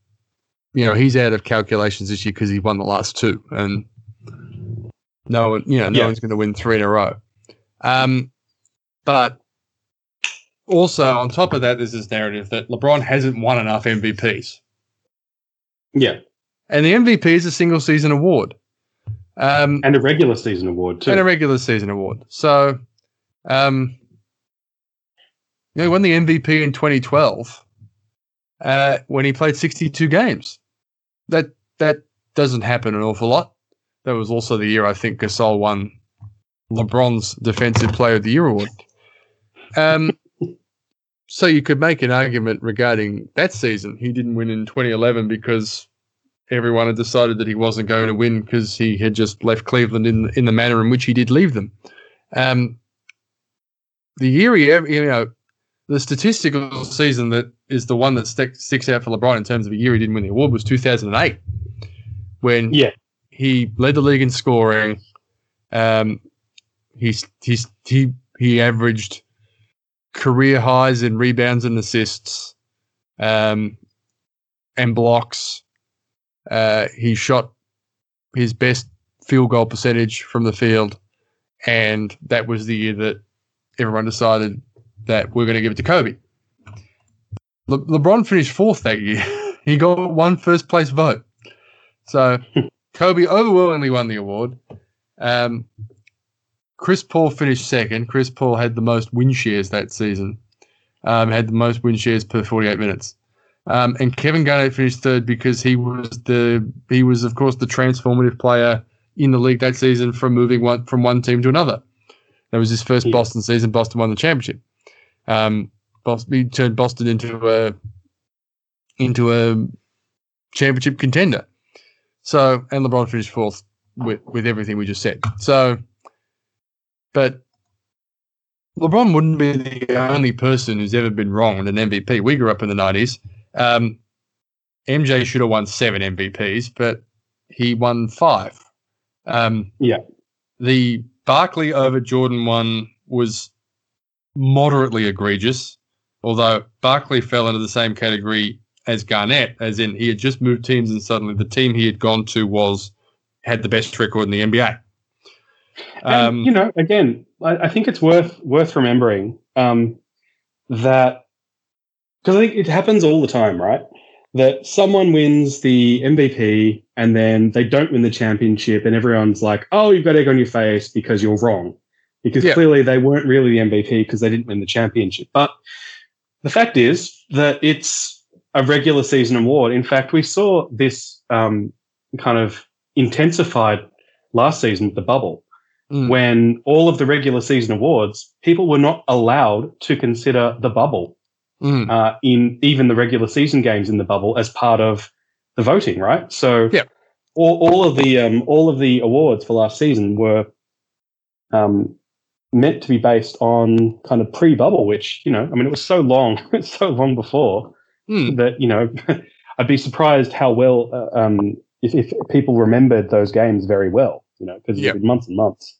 you know, he's out of calculations this year because he won the last two, and no one, you know, no Yeah. one's going to win three in a row. Um, but also on top of that, there's this narrative that LeBron hasn't won enough MVPs, Yeah, and the MVP is a single season award. Um, and a regular season award too. and a regular season award. So, um, you know, he won the MVP in 2012 uh, when he played 62 games. That that doesn't happen an awful lot. That was also the year I think Gasol won LeBron's Defensive Player of the Year award. Um, (laughs) so you could make an argument regarding that season. He didn't win in 2011 because everyone had decided that he wasn't going to win because he had just left Cleveland in in the manner in which he did leave them. Um, the year he, you know, the statistical season that is the one that stick, sticks out for LeBron in terms of a year he didn't win the award was 2008, when Yeah. he led the league in scoring. Um, he's he's he he averaged career highs in rebounds and assists, um, and blocks. Uh, he shot his best field goal percentage from the field, and that was the year that everyone decided that we're going to give it to Kobe. Le- LeBron finished fourth that year. (laughs) he got one first place vote. So (laughs) Kobe overwhelmingly won the award. Um, Chris Paul finished second. Chris Paul had the most win shares that season. Um, had the most win shares per 48 minutes. Um, and Kevin Garnett finished third because he was the he was of course the transformative player in the league that season from moving one from one team to another. That was his first Yeah. Boston season. Boston won the championship. Um, Boston, he turned Boston into a into a championship contender. So and LeBron finished fourth with with everything we just said. So, but LeBron wouldn't be the only person who's ever been wrong on an MVP. We grew up in the nineties. Um, MJ should have won seven MVPs, but he won five. Um, Yeah. The Barkley over Jordan one was moderately egregious, although Barkley fell into the same category as Garnett, as in he had just moved teams and suddenly the team he had gone to was had the best record in the NBA. And, Um, you know, again, I, I think it's worth worth remembering um, that because I think it happens all the time, right? That someone wins the MVP and then they don't win the championship, and everyone's like, "Oh, you've got egg on your face because you're wrong," because Yeah. clearly they weren't really the MVP because they didn't win the championship. But the fact is that it's a regular season award. In fact, we saw this um, kind of intensified last season with the bubble mm, when all of the regular season awards, people were not allowed to consider the bubble mm, uh, in even the regular season games in the bubble as part of the voting, right? So, Yeah. all, all of the um, all of the awards for last season were um, meant to be based on kind of pre-bubble, which you know, I mean, it was so long, (laughs) so long before mm. that you know, (laughs) I'd be surprised how well uh, um, if, if people remembered those games very well, you know, because Yeah. it's been months and months.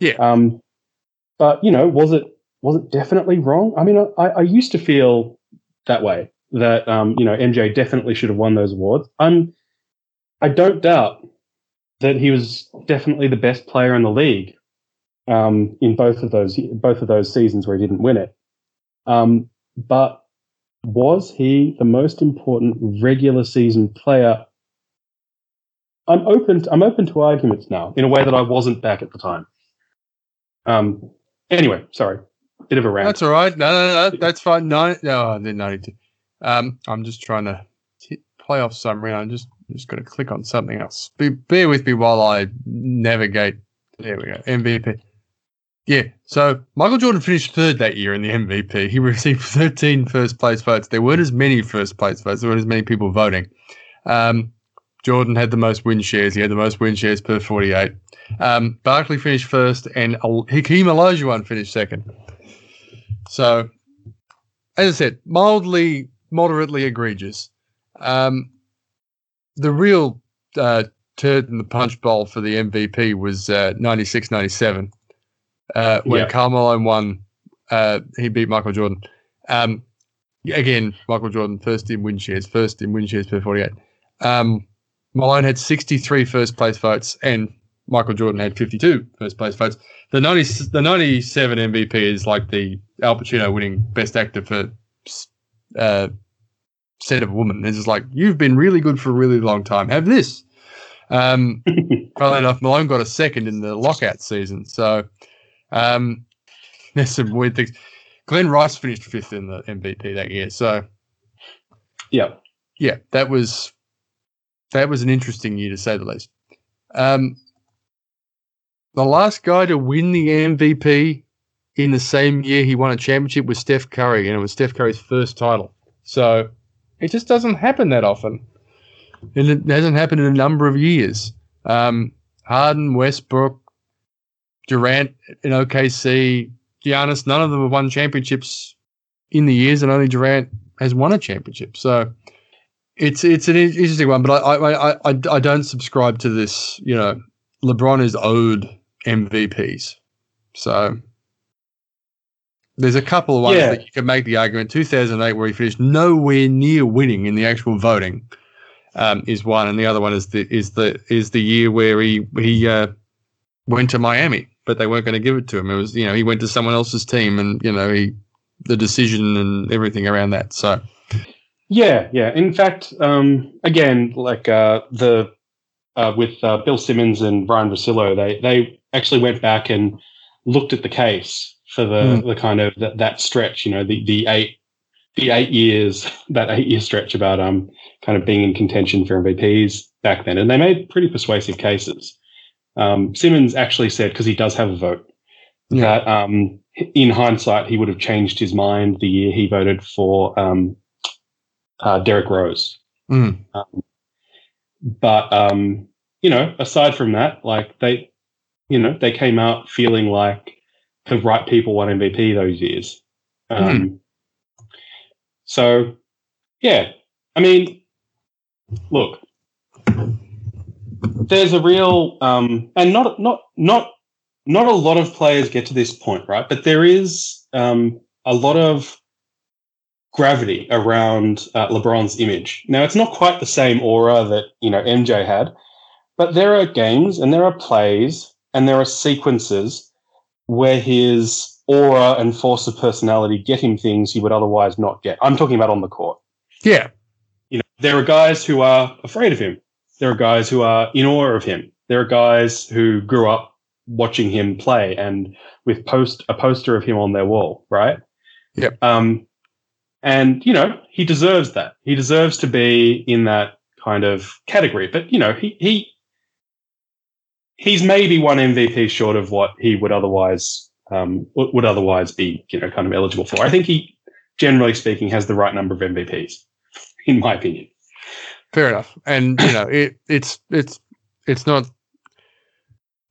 Yeah. Um, but you know, was it was it definitely wrong? I mean, I, I used to feel that way that um, you know MJ definitely should have won those awards. I'm I don't doubt that he was definitely the best player in the league um, in both of those both of those seasons where he didn't win it. Um, but was he the most important regular season player? I'm open. To, I'm open to arguments now in a way that I wasn't back at the time. Um. Anyway, sorry, bit of a rant. That's all right. No, no, no, that's fine. No, no, I didn't to. Um, I'm just trying to hit playoff summary. I'm just just going to click on something else. Be, bear with me while I navigate. There we go. MVP. Yeah. So Michael Jordan finished third that year in the MVP. He received (laughs) 13 first place votes. There weren't as many first place votes. There weren't as many people voting. Um, Jordan had the most win shares. He had the most win shares per 48. Um, Barkley finished first, and Hakeem Olajuwon finished second. So, as I said, mildly, moderately egregious. Um, the real uh, turd in the punch bowl for the MVP was uh, 96 97 uh, when Yeah. Karl Malone won. Uh, he beat Michael Jordan. Um, again, Michael Jordan first in win shares, first in win shares per 48. Um, Malone had 63 first place votes, and Michael Jordan had 52 first place votes. The 90, the 97 MVP is like the Al Pacino winning Best Actor for uh, Scent of a Woman. It's just like, you've been really good for a really long time. Have this. Um, (laughs) funnily enough, Malone got a second in the lockout season. So um, there's some weird things. Glen Rice finished fifth in the MVP that year. So yeah, yeah, that was that was an interesting year to say the least. Um, the last guy to win the MVP in the same year he won a championship was Steph Curry, and it was Steph Curry's first title. So it just doesn't happen that often. And it hasn't happened in a number of years. Um, Harden, Westbrook, Durant in OKC, Giannis, none of them have won championships in the years, and only Durant has won a championship. So it's it's an interesting one, but I I, I, I don't subscribe to this. You know, LeBron is owed MVPs, so there's a couple of ones yeah. that you can make the argument. 2008, where he finished nowhere near winning in the actual voting, um, is one, and the other one is the is the is the year where he he uh, went to Miami, but they weren't going to give it to him. It was you know he went to someone else's team, and you know he the decision and everything around that. So yeah, yeah. In fact, um, again, like uh, the uh, with uh, Bill Simmons and Ryen Russillo, they they actually went back and looked at the case for the mm. the kind of that, that stretch. You know, the the eight the eight years (laughs) that eight year stretch about um kind of being in contention for MVPs back then, and they made pretty persuasive cases. Um, Simmons actually said because he does have a vote yeah. that um, in hindsight he would have changed his mind the year he voted for um, uh, Derrick Rose. Mm. Um, but um, you know, aside from that, like they, you know, they came out feeling like the right people won MVP those years. Um, mm. So, yeah, I mean, look, there's a real um, and not not not not a lot of players get to this point, right? But there is um, a lot of gravity around uh, LeBron's image. Now, it's not quite the same aura that you know MJ had, but there are games and there are plays and there are sequences where his aura and force of personality get him things he would otherwise not get. I'm talking about on the court. Yeah, you know, there are guys who are afraid of him. There are guys who are in awe of him. There are guys who grew up watching him play and with post a poster of him on their wall, right? Yep. Um, and, you know, he deserves that. He deserves to be in that kind of category. But, you know, he, he, he's maybe one MVP short of what he would otherwise, um, would otherwise be, you know, kind of eligible for. I think he, generally speaking, has the right number of MVPs, in my opinion. Fair enough. And, you know, it, it's, it's, it's not,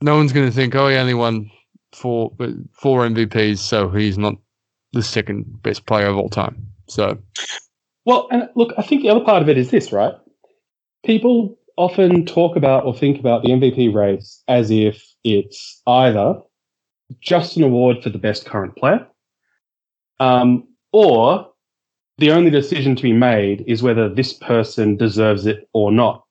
no one's going to think, oh, he only won four, four MVPs, so he's not the second best player of all time. So, well, and look, I think the other part of it is this, right? People often talk about or think about the MVP race as if it's either just an award for the best current player, um, or the only decision to be made is whether this person deserves it or not,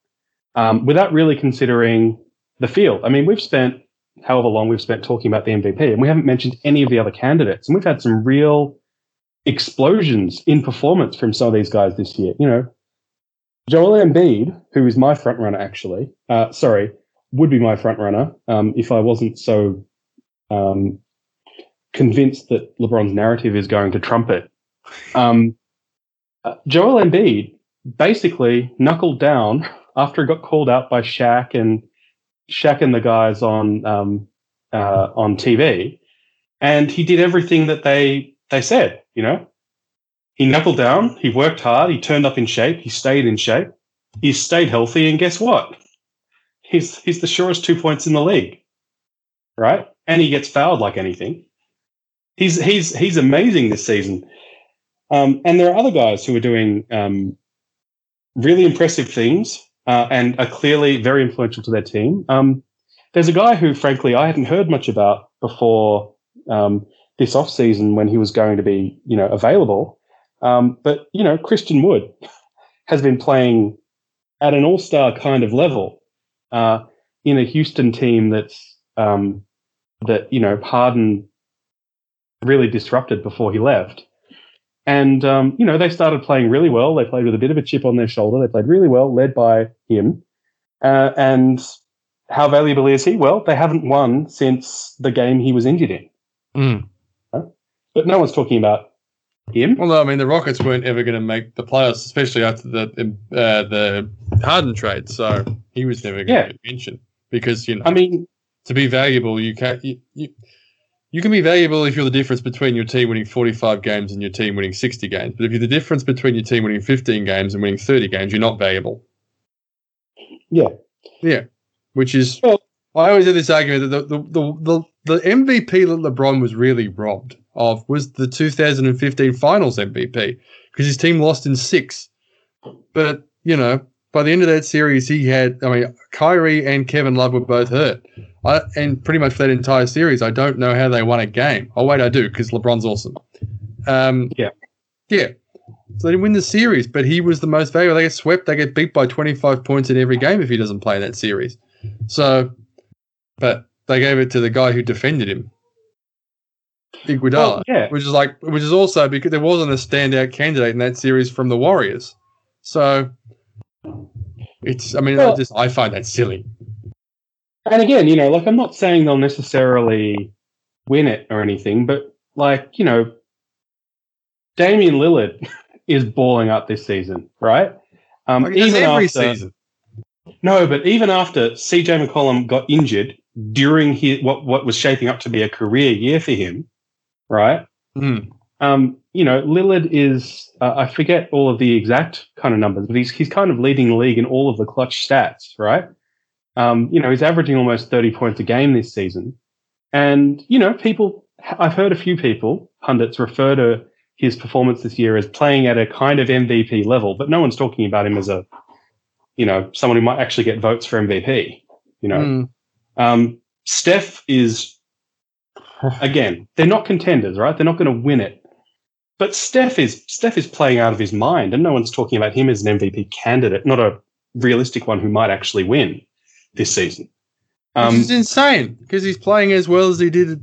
um, without really considering the field. I mean, we've spent however long we've spent talking about the MVP, and we haven't mentioned any of the other candidates, and we've had some real explosions in performance from some of these guys this year. You know, Joel Embiid, who is my front runner, actually, uh, sorry, would be my front runner um, if I wasn't so um, convinced that LeBron's narrative is going to trumpet. Um, uh, Joel Embiid basically knuckled down after he got called out by Shaq and Shaq and the guys on um, uh, on TV, and he did everything that they they said. You know, he knuckled down, he worked hard, he turned up in shape, he stayed in shape, he stayed healthy, and guess what? He's he's the surest two points in the league, right? And he gets fouled like anything. He's he's he's amazing this season. Um, and there are other guys who are doing um, really impressive things uh, and are clearly very influential to their team. Um, there's a guy who, frankly, I hadn't heard much about before um, this off season when he was going to be, you know, available. Um, but you know, Christian Wood (laughs) has been playing at an all star kind of level uh, in a Houston team that's um, that you know Harden really disrupted before he left. And um, you know they started playing really well. They played with a bit of a chip on their shoulder. They played really well, led by him. Uh, and how valuable is he? Well, they haven't won since the game he was injured in. Mm. But no one's talking about him. Well, no, I mean the Rockets weren't ever going to make the playoffs, especially after the uh, the Harden trade. So he was never going to Yeah. get mentioned because you know I mean, to be valuable, you can't. You, you, you can be valuable if you're the difference between your team winning 45 games and your team winning 60 games. But if you're the difference between your team winning 15 games and winning 30 games, you're not valuable. yeah. Yeah, which is Well- I always have this argument that the the, the, the, the MVP that LeBron was really robbed of was the 2015 Finals MVP because his team lost in six. But you know, by the end of that series, he had I mean, Kyrie and Kevin Love were both hurt, I, and pretty much for that entire series, I don't know how they won a game. Oh wait, I do because LeBron's awesome. Um, Yeah. yeah. So they didn't win the series, but he was the most valuable. They get swept. They get beat by 25 points in every game if he doesn't play that series. So, but they gave it to the guy who defended him, Iguodala, Well, yeah. which is like, which is also because there wasn't a standout candidate in that series from the Warriors. So, it's. I mean, I just I find that silly. And again, you know, like I'm not saying they'll necessarily win it or anything, but like, you know, Damian Lillard (laughs) is balling up this season, right? Um, Like, even every after, season. No, but even after CJ McCollum got injured during his what what was shaping up to be a career year for him, right? Mm. Um, you know, Lillard is uh, I forget all of the exact kind of numbers, but he's he's kind of leading the league in all of the clutch stats, right? Um, you know, he's averaging almost 30 points a game this season. And, you know, people I've heard a few people, pundits, refer to his performance this year as playing at a kind of MVP level, but no one's talking about him as a, you know, someone who might actually get votes for MVP. You know, Mm. um, Steph is, (laughs) again, they're not contenders, right? They're not going to win it. But Steph is Steph is playing out of his mind, and no one's talking about him as an MVP candidate, not a realistic one who might actually win this season. Which Um, is insane because he's playing as well as he did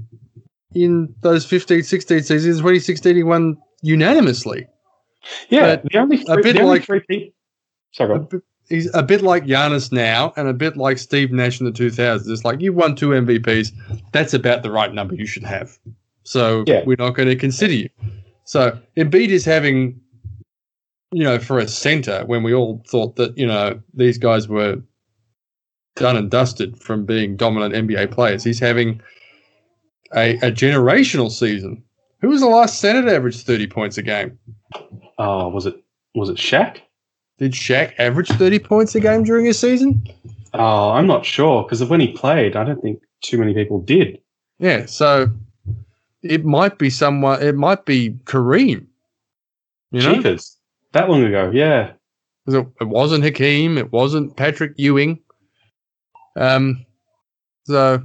in those 15 16 seasons. 2016, he won unanimously. yeah, but the only a bit like- three people. Sorry, A go on. bit- He's a bit like Giannis now and a bit like Steve Nash in the 2000s. It's like you won two MVPs. That's about the right number you should have. So Yeah. we're not going to consider you. So Embiid is having, you know, for a center when we all thought that, you know, these guys were done and dusted from being dominant NBA players. He's having a, a generational season. Who was the last center to average 30 points a game? Oh, was it was it Shaq? Did Shaq average 30 points a game during his season? Oh, I'm not sure because when he played, I don't think too many people did. Yeah, so it might be someone. It might be Kareem. You know, Jeepers. that long ago, yeah. it, it wasn't Hakeem. It wasn't Patrick Ewing. Um, so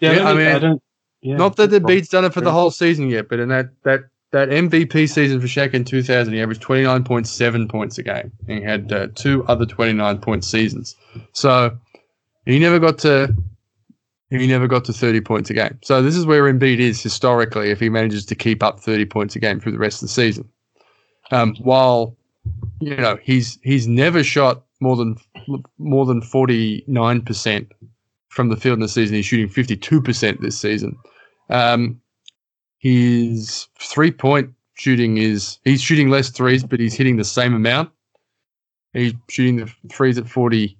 Yeah, Yeah, I mean, I don't. Yeah, not that Embiid's done it for the whole season yet, but in that that that MVP season for Shaq in 2000, he averaged 29.7 points a game. And he had uh, two other 29 point seasons. So he never got to he never got to 30 points a game. So this is where Embiid is historically if he manages to keep up 30 points a game through the rest of the season. Um, while you know he's he's never shot more than more than 49% from the field in the season. He's shooting 52% this season. Um, his three point shooting is he's shooting less threes, but he's hitting the same amount. He's shooting the threes at 40,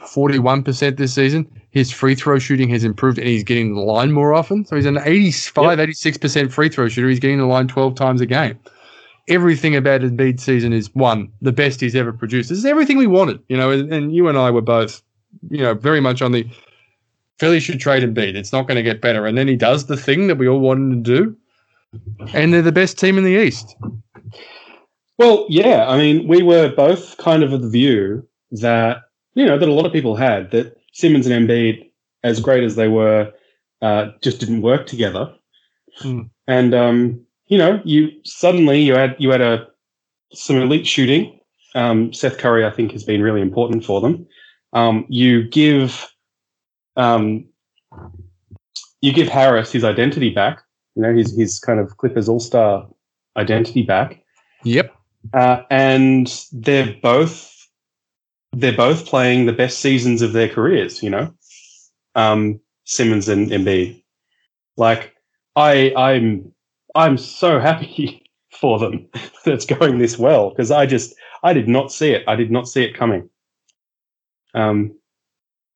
41% this season. His free throw shooting has improved and he's getting the line more often. So he's an 85, 86% free throw shooter. He's getting the line 12 times a game. Everything about Embiid's season is one, the best he's ever produced. This is everything we wanted, you know, and, and you and I were both, you know, very much on the Philly should trade Embiid. It's not going to get better. And then he does the thing that we all wanted to do. And they're the best team in the East. Well, yeah. I mean, we were both kind of of the view that you know that a lot of people had that Simmons and Embiid, as great as they were, uh, just didn't work together. Hmm. And um, you know, you suddenly you had you had a some elite shooting, um, Seth Curry, I think, has been really important for them. Um, you give um, you give Harris his identity back. You know, his his kind of Clippers All Star identity back. Yep. Uh, and they're both they're both playing the best seasons of their careers. You know, um, Simmons and Embiid. Like I, I'm I'm so happy (laughs) for them (laughs) that it's going this well because I just I did not see it. I did not see it coming. Um,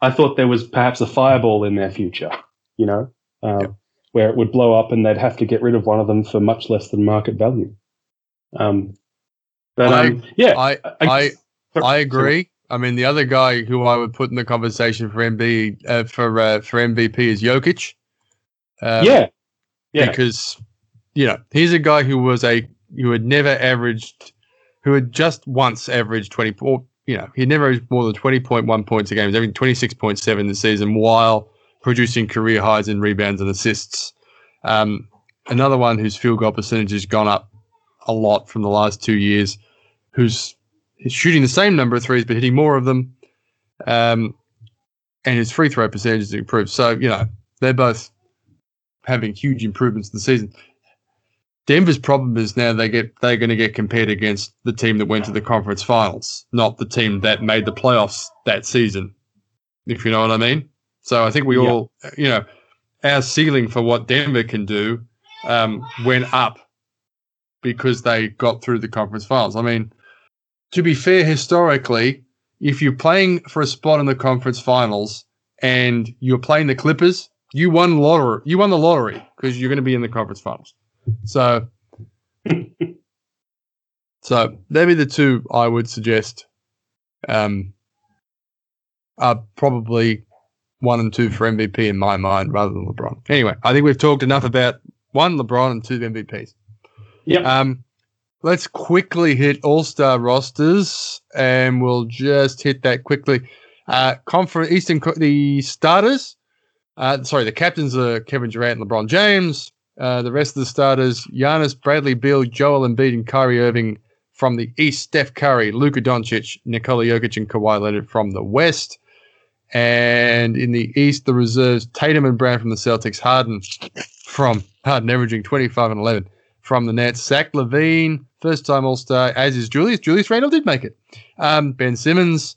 I thought there was perhaps a fireball in their future, you know, um, yep. where it would blow up and they'd have to get rid of one of them for much less than market value. Um, but I, um, yeah, I I, I, I agree. I mean, the other guy who I would put in the conversation for MB uh, for uh, for MVP is Jokic. Um, yeah, yeah, because you know he's a guy who was a who had never averaged, who had just once averaged twenty four. You know, he never averaged more than twenty point one points a game. He's averaging twenty six point seven this season, while producing career highs in rebounds and assists. Um, another one whose field goal percentage has gone up a lot from the last two years, who's shooting the same number of threes but hitting more of them, um, and his free throw percentage has improved. So you know they're both having huge improvements in the season. Denver's problem is now they get they're going to get compared against the team that went to the conference finals, not the team that made the playoffs that season. If you know what I mean. So I think we yeah. all, you know, our ceiling for what Denver can do um, went up because they got through the conference finals. I mean, to be fair, historically, if you're playing for a spot in the conference finals and you're playing the Clippers, you won lottery. You won the lottery because you're going to be in the conference finals. So, so they'd be the two I would suggest. Um, are probably one and two for MVP in my mind, rather than LeBron. Anyway, I think we've talked enough about one LeBron and two MVPs. Yeah. Um, let's quickly hit All Star rosters, and we'll just hit that quickly. Uh, conference Eastern, the starters uh, sorry, the captains are Kevin Durant and LeBron James. Uh, the rest of the starters: Giannis, Bradley Beal, Joel Embiid, and Kyrie Irving from the East. Steph Curry, Luka Doncic, Nikola Jokic, and Kawhi Leonard from the West. And in the East, the reserves: Tatum and Brown from the Celtics, Harden from Harden averaging 25 and 11 from the Nets, Zach LaVine, first time All Star, as is Julius. Julius Randle did make it. Um, ben Simmons,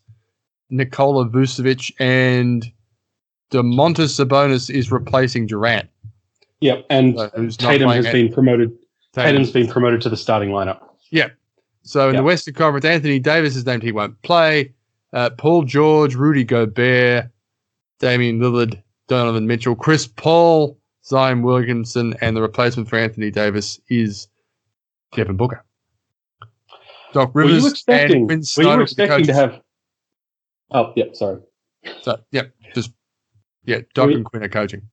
Nikola Vucevic, and Domantas Sabonis is replacing Durant. Yep, and so Tatum has been promoted. Tatum's been promoted to the starting lineup. Yep. So in yep. the Western Conference, Anthony Davis is named he won't play. Uh, Paul George, Rudy Gobert, Damian Lillard, Donovan Mitchell, Chris Paul, Zion Williamson, and the replacement for Anthony Davis is Devin Booker. Doc Rivers were you expecting, and Were you expecting to have? Oh, yeah, sorry. So, yep, just yeah, Doc and Quin are coaching.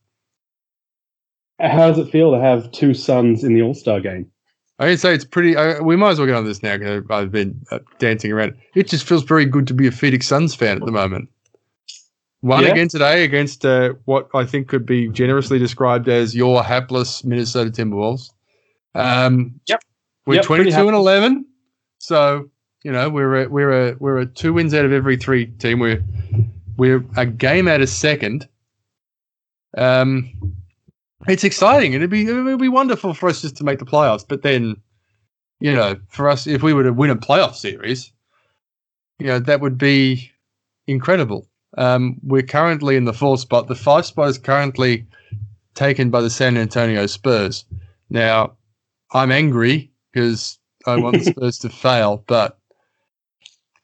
How does it feel to have two Suns in the All Star game? I can say it's pretty. Uh, we might as well get on this now because I've been uh, dancing around. It just feels very good to be a Phoenix Suns fan at the moment. One yeah. again today against uh, what I think could be generously described as your hapless Minnesota Timberwolves. Um, yep, we're yep, twenty-two and eleven, so you know we're a, we're a we're a two wins out of every three team. We're we're a game out of second, um, it's exciting. It'd be it'd be wonderful for us just to make the playoffs. But then, you know, for us, if we were to win a playoff series, you know, that would be incredible. Um, we're currently in the fourth spot. The five spot is currently taken by the San Antonio Spurs. Now, I'm angry because I want the (laughs) Spurs to fail, but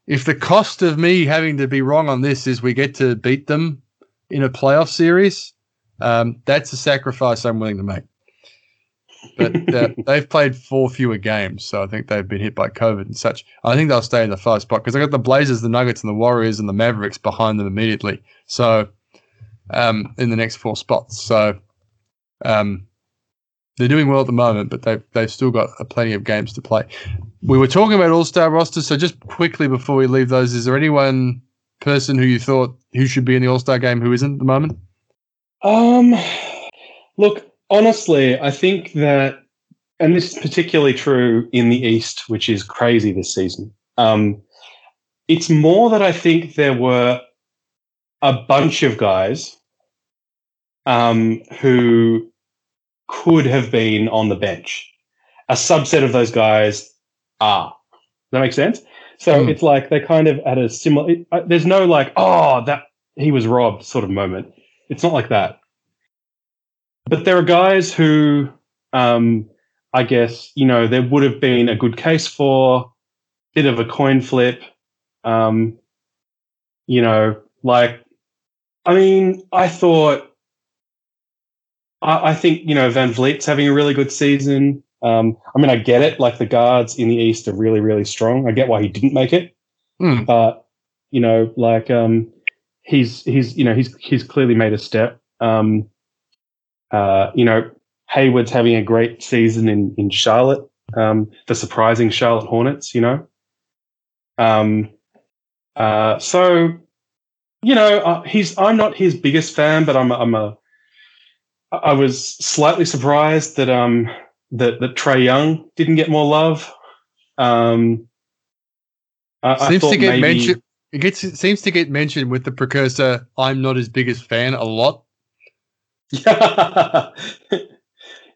if the cost of me having to be wrong on this is we get to beat them in a playoff series, um, that's a sacrifice I'm willing to make. But (laughs) uh, they've played four fewer games, so I think they've been hit by COVID and such. I think they'll stay in the five spot because I got the Blazers, the Nuggets, and the Warriors and the Mavericks behind them immediately. So um, in the next four spots, so um, they're doing well at the moment, but they've they've still got plenty of games to play. We were talking about All Star rosters, so just quickly before we leave those, is there anyone person who you thought who should be in the All Star game who isn't at the moment? Um, look, honestly, I think that, and this is particularly true in the East, which is crazy this season. Um, it's more that I think there were a bunch of guys um, who could have been on the bench. A subset of those guys are. Does that make sense? So Hmm. it's like they kind of at a similar. It, uh, there's no like, oh, that he was robbed sort of moment. It's not like that. But there are guys who, um, I guess, you know, there would have been a good case for, bit of a coin flip. Um, you know, like, I mean, I thought, I, I think, you know, VanVleet's having a really good season. Um, I mean, I get it. Like the guards in the East are really, really strong. I get why he didn't make it, Hmm. but you know, like um, he's he's you know he's he's clearly made a step. Um, uh, you know, Hayward's having a great season in in Charlotte. Um, the surprising Charlotte Hornets. You know, um, uh, so you know, uh, he's I'm not his biggest fan, but I'm a, I'm a I was slightly surprised that um that that Trae Young didn't get more love. Um, I, I seems thought to get maybe- mentioned. It gets it seems to get mentioned with the precursor. I'm not his biggest fan a lot. (laughs)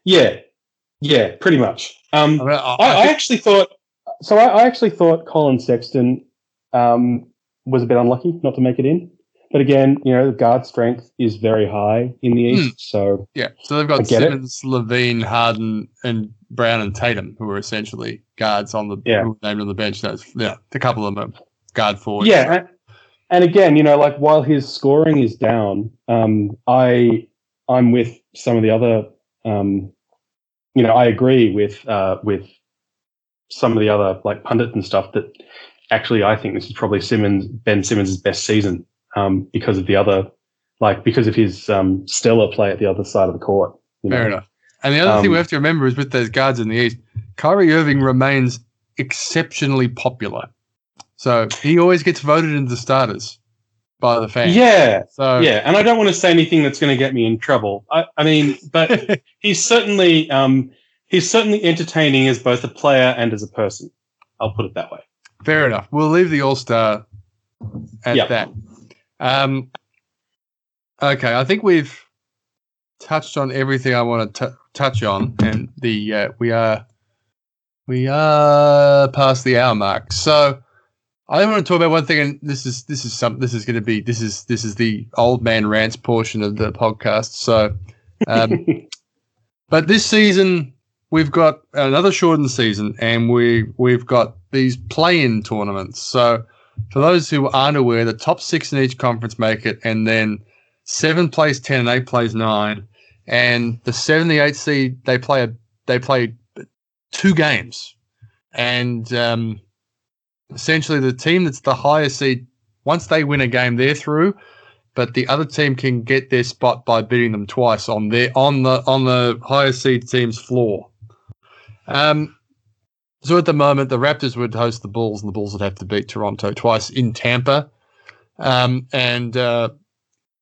yeah, yeah, pretty much. Um, I, mean, I, I, I actually thought so. I, I actually thought Collin Sexton um, was a bit unlucky not to make it in. But again, you know, the guard strength is very high in the. East. So yeah, so they've got get it. Simmons, LaVine, Harden, and Brown and Tatum, who are essentially guards on the Yeah. named on the bench. That's yeah, a couple of them guard forwards. yeah, and, again, you know, like while his scoring is down, um, I I'm with some of the other, um, you know, I agree with uh, with some of the other like pundits and stuff that actually I think this is probably Simmons Ben Simmons' best season um, because of the other, like because of his um, stellar play at the other side of the court. you fair know. enough. And the other thing we Um, have to remember is with those guards in the East, Kyrie Irving remains exceptionally popular. So he always gets voted into starters by the fans. Yeah, So yeah, and I don't want to say anything that's going to get me in trouble. I, I mean, but (laughs) he's certainly um, he's certainly entertaining as both a player and as a person. I'll put it that way. Fair enough. We'll leave the All Star at Yeah. that. Um, okay, I think we've touched on everything I want to t- touch on, and the uh, we are we are past the hour mark. So I want to talk about one thing, and this is this is some this is going to be this is this is the old man rants portion of the podcast. So, um, (laughs) but this season we've got another shortened season, and we we've got these play-in tournaments. So, for those who aren't aware, the top six in each conference make it, and then seven plays ten and eight plays nine, and the seven, the eight seed they play a they play two games, and um, essentially the team that's the highest seed once they win a game they're through but the other team can get their spot by beating them twice on their on the on the highest seed team's floor. Um so at the moment the raptors would host the bulls and the bulls would have to beat toronto twice in tampa. Um and uh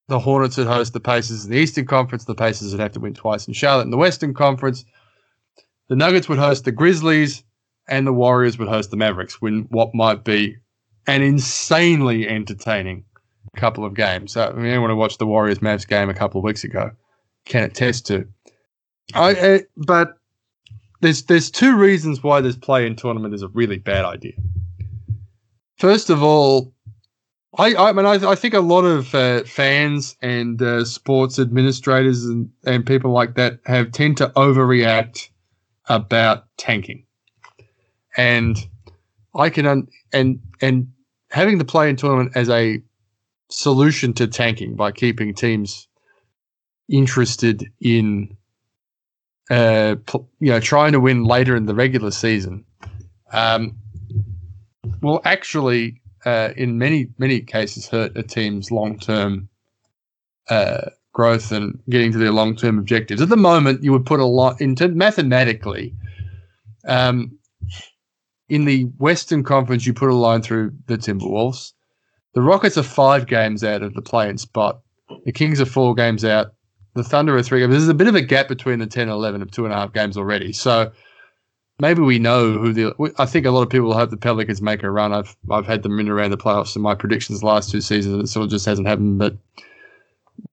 the hornets would host the pacers in the eastern conference. The pacers would have to win twice in charlotte in the western conference. The nuggets would host the grizzlies and the Warriors would host the Mavericks, win what might be an insanely entertaining couple of games. Uh, I mean, anyone who watched the Warriors Mavs game a couple of weeks ago can attest to. I, but there's there's two reasons why this play-in tournament is a really bad idea. First of all, I I mean I, I think a lot of uh, fans and uh, sports administrators and, and people like that have tend to overreact about tanking and I can un- and and having the play in tournament as a solution to tanking by keeping teams interested in uh pl- you know trying to win later in the regular season um will actually uh in many many cases hurt a team's long-term uh growth and getting to their long-term objectives. At the moment you would put a lot into mathematically um in the Western Conference, you put a line through the Timberwolves. The Rockets are five games out of the playing spot. The Kings are four games out. The Thunder are three games. There's a bit of a gap between the 10 and 11 of two and a half games already. So maybe we know who the. I think a lot of people hope the Pelicans make a run. I've I've had them in around the playoffs in my predictions the last two seasons. It sort of just hasn't happened. But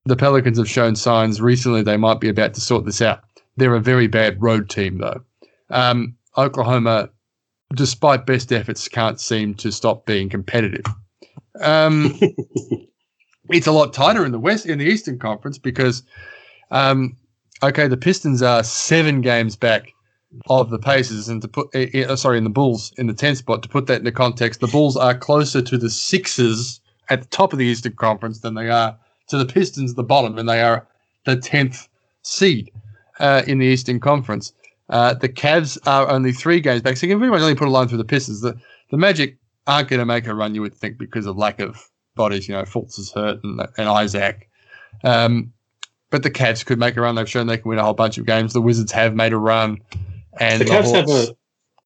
the Pelicans have shown signs recently they might be about to sort this out. They're a very bad road team though. Um, Oklahoma, despite best efforts, can't seem to stop being competitive. Um, (laughs) it's a lot tighter in the West in the Eastern Conference because, um, okay, the Pistons are seven games back of the Pacers, and to put uh, sorry in the Bulls in the tenth spot. To put that into context, the Bulls are closer to the Sixers at the top of the Eastern Conference than they are to the Pistons at the bottom, and they are the tenth seed uh, in the Eastern Conference. Uh, the Cavs are only three games back, so you can pretty much only put a line through the Pistons. The the Magic aren't going to make a run, you would think, because of lack of bodies. You know, Fultz is hurt and, and Isaac. Um, but the Cavs could make a run. They've shown they can win a whole bunch of games. The Wizards have made a run. And the Cavs have a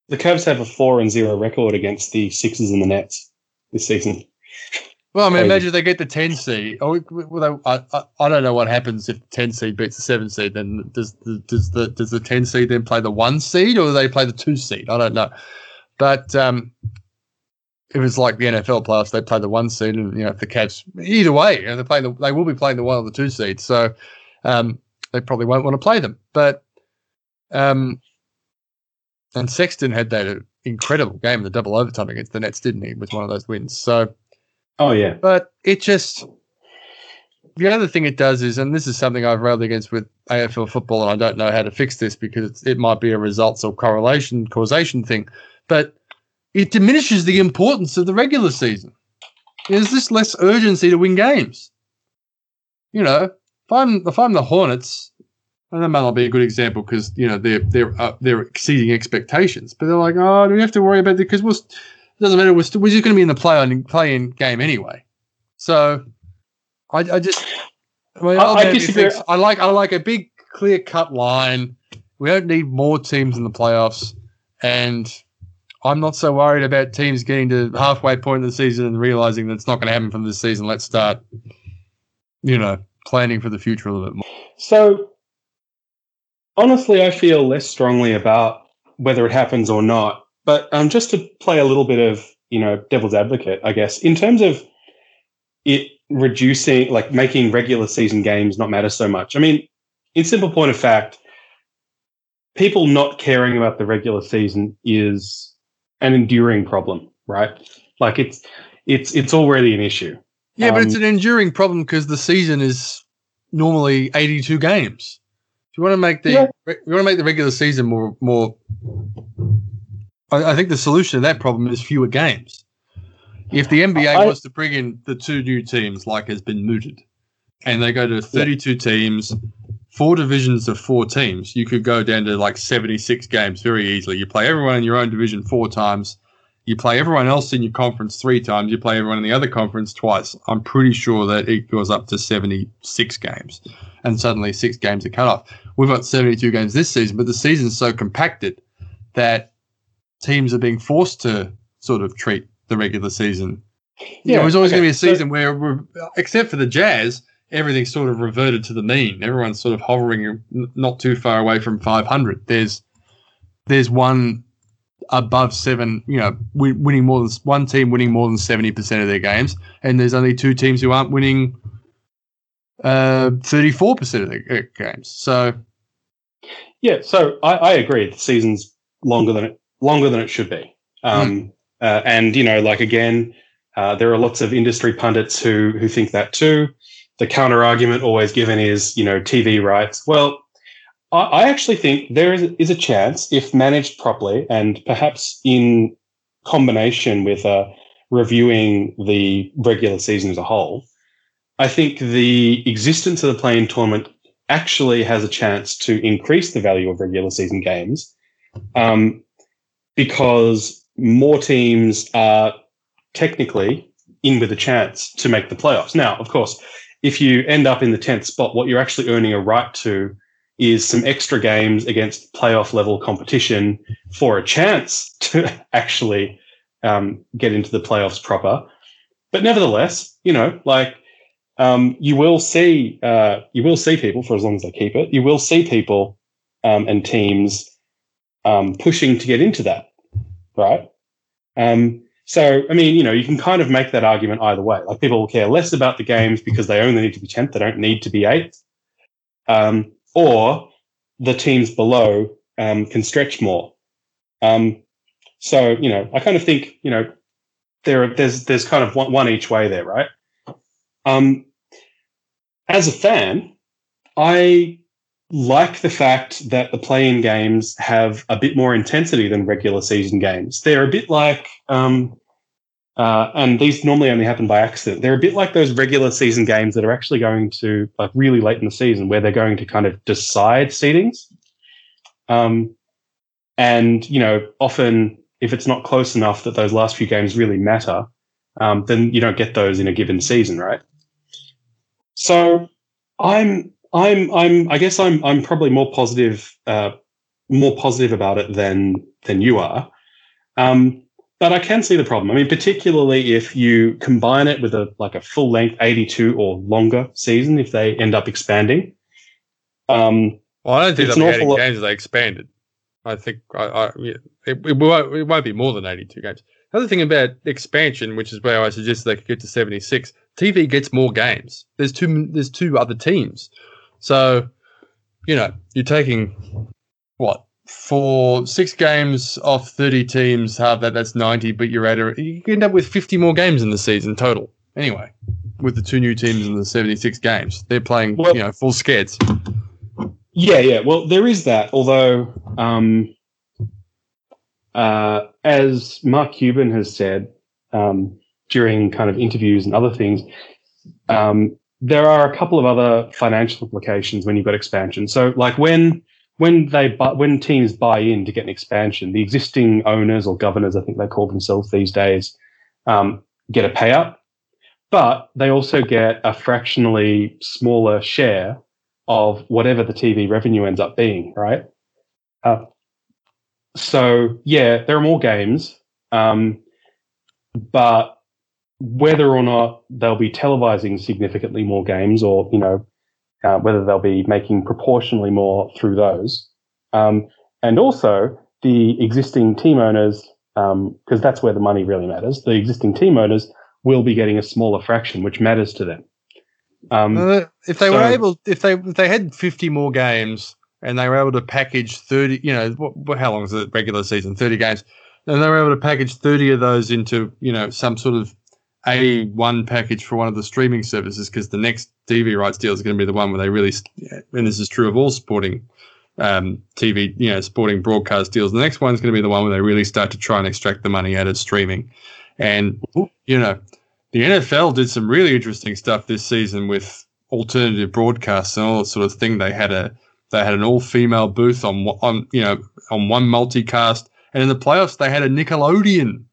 the Cavs have a four and zero record against the Sixers and the Nets this season. Well, I mean, imagine they get the ten seed. Oh, well, I, I, I don't know what happens if the ten seed beats the seven seed. Then does the does the does the ten seed then play the one seed or do they play the two seed? I don't know. But um, it was like the NFL playoffs. They play the one seed, and you know if the Cavs either way, you know, they play the they will be playing the one or the two seed. So um, they probably won't want to play them. But um, and Sexton had that incredible game in the double overtime against the Nets, didn't he? With one of those wins. So, oh yeah. But it just the other thing it does is, and this is something I've railed against with AFL football, and I don't know how to fix this because it might be a results or correlation causation thing, but it diminishes the importance of the regular season. There's this less urgency to win games. You know, if I'm if I'm the Hornets, and that might not be a good example because you know they're they're uh, they're exceeding expectations. But they're like, oh, do we have to worry about it because we'll, doesn't matter. We're, we're just going to be in the play on play in game anyway. So I, I just I, mean, I, I disagree. I like I like a big clear cut line. We don't need more teams in the playoffs, and I'm not so worried about teams getting to halfway point of the season and realizing that it's not going to happen from this season. Let's start, you know, planning for the future a little bit more. So honestly, I feel less strongly about whether it happens or not. But um, just to play a little bit of you know devil's advocate, I guess in terms of it reducing, like making regular season games not matter so much. I mean, in simple point of fact, people not caring about the regular season is an enduring problem, right? Like it's it's it's already an issue. Yeah, um, but it's um, an enduring problem because the season is normally 82 games. If you want to make the yeah. you want to make the regular season more more, I, I, think the solution to that problem is fewer games. If the NBA I, wants to bring in the two new teams, like has been mooted, and they go to 32 yeah. teams, four divisions of four teams, you could go down to like 76 games very easily. You play everyone in your own division four times. You play everyone else in your conference three times. You play everyone in the other conference twice. I'm pretty sure that it goes up to 76 games, and suddenly six games are cut off we've got 72 games this season, but the season's so compacted that teams are being forced to sort of treat the regular season. Yeah, it was always okay. going to be a season so, where, except for the Jazz, everything's sort of reverted to the mean. Everyone's sort of hovering not too far away from 500. There's there's one above seven, you know, winning more than one team winning more than 70% of their games, and there's only two teams who aren't winning uh, 34% of the games. So, yeah, so I, I, agree. The season's longer than it longer than it should be. Um, mm. uh, and you know, like again, uh, there are lots of industry pundits who who think that too. The counter argument always given is, you know, TV rights. Well, I, I actually think there is, is a chance, if managed properly, and perhaps in combination with uh, reviewing the regular season as a whole, I think the existence of the play-in tournament actually has a chance to increase the value of regular season games um, because more teams are technically in with a chance to make the playoffs. Now, of course, if you end up in the 10th spot, what you're actually earning a right to is some extra games against playoff level competition for a chance (laughs) to actually um, get into the playoffs proper. But nevertheless, you know, like um, you will see uh, you will see people for as long as they keep it. You will see people um, and teams um, pushing to get into that, right? Um, so, I mean, you know, you can kind of make that argument either way. Like people will care less about the games because they only need to be 10th, they don't need to be 8th. Um, or the teams below um, can stretch more. Um, so, you know, I kind of think, you know, there there's there's kind of one, one each way there, right? Um, as a fan, I like the fact that the play-in games have a bit more intensity than regular season games. They're a bit like, um, uh, and these normally only happen by accident. They're a bit like those regular season games that are actually going to like really late in the season, where they're going to kind of decide seedings. Um, and you know, often if it's not close enough that those last few games really matter, um, then you don't get those in a given season, right? So I'm I'm I'm I guess I'm I'm probably more positive uh, more positive about it than than you are. Um, but I can see the problem. I mean, particularly if you combine it with a like a full length 82 or longer season, if they end up expanding. Um, well, I don't think they'll be getting games they expanded. I think I, I, it, it, won't, it won't be more than 82 games. The other thing about expansion, which is where I suggested they could get to 76, TV gets more games. There's two. There's two other teams. So, you know, you're taking what for six games off 30 teams, half that, that's 90, but you're at a, you end up with 50 more games in the season total. Anyway, with the two new teams in the 76 games, they're playing, well, you know, full skates. Yeah, yeah. Well, there is that, although, um, uh, as Mark Cuban has said um, during kind of interviews and other things, um, there are a couple of other financial implications when you've got expansion. So, like when when they when teams buy in to get an expansion, the existing owners or governors, I think they call themselves these days, um, get a payout, but they also get a fractionally smaller share of whatever the TV revenue ends up being. Right. Uh, so yeah, there are more games, um, but whether or not they'll be televising significantly more games or, you know, uh, whether they'll be making proportionally more through those. Um, and also the existing team owners, because um, that's where the money really matters, the existing team owners will be getting a smaller fraction, which matters to them. Um, uh, if they so, were able, if they if they had fifty more games and they were able to package thirty, you know, what, how long is the regular season? Thirty games, and they were able to package thirty of those into you know some sort of a one package for one of the streaming services because the next TV rights deal is going to be the one where they really, and this is true of all sporting um, TV, you know, sporting broadcast deals. The next one is going to be the one where they really start to try and extract the money out of streaming. And, you know, the NFL did some really interesting stuff this season with alternative broadcasts and all that sort of thing. They had a, they had an all female booth on, on, you know, on one multicast. And in the playoffs, they had a Nickelodeon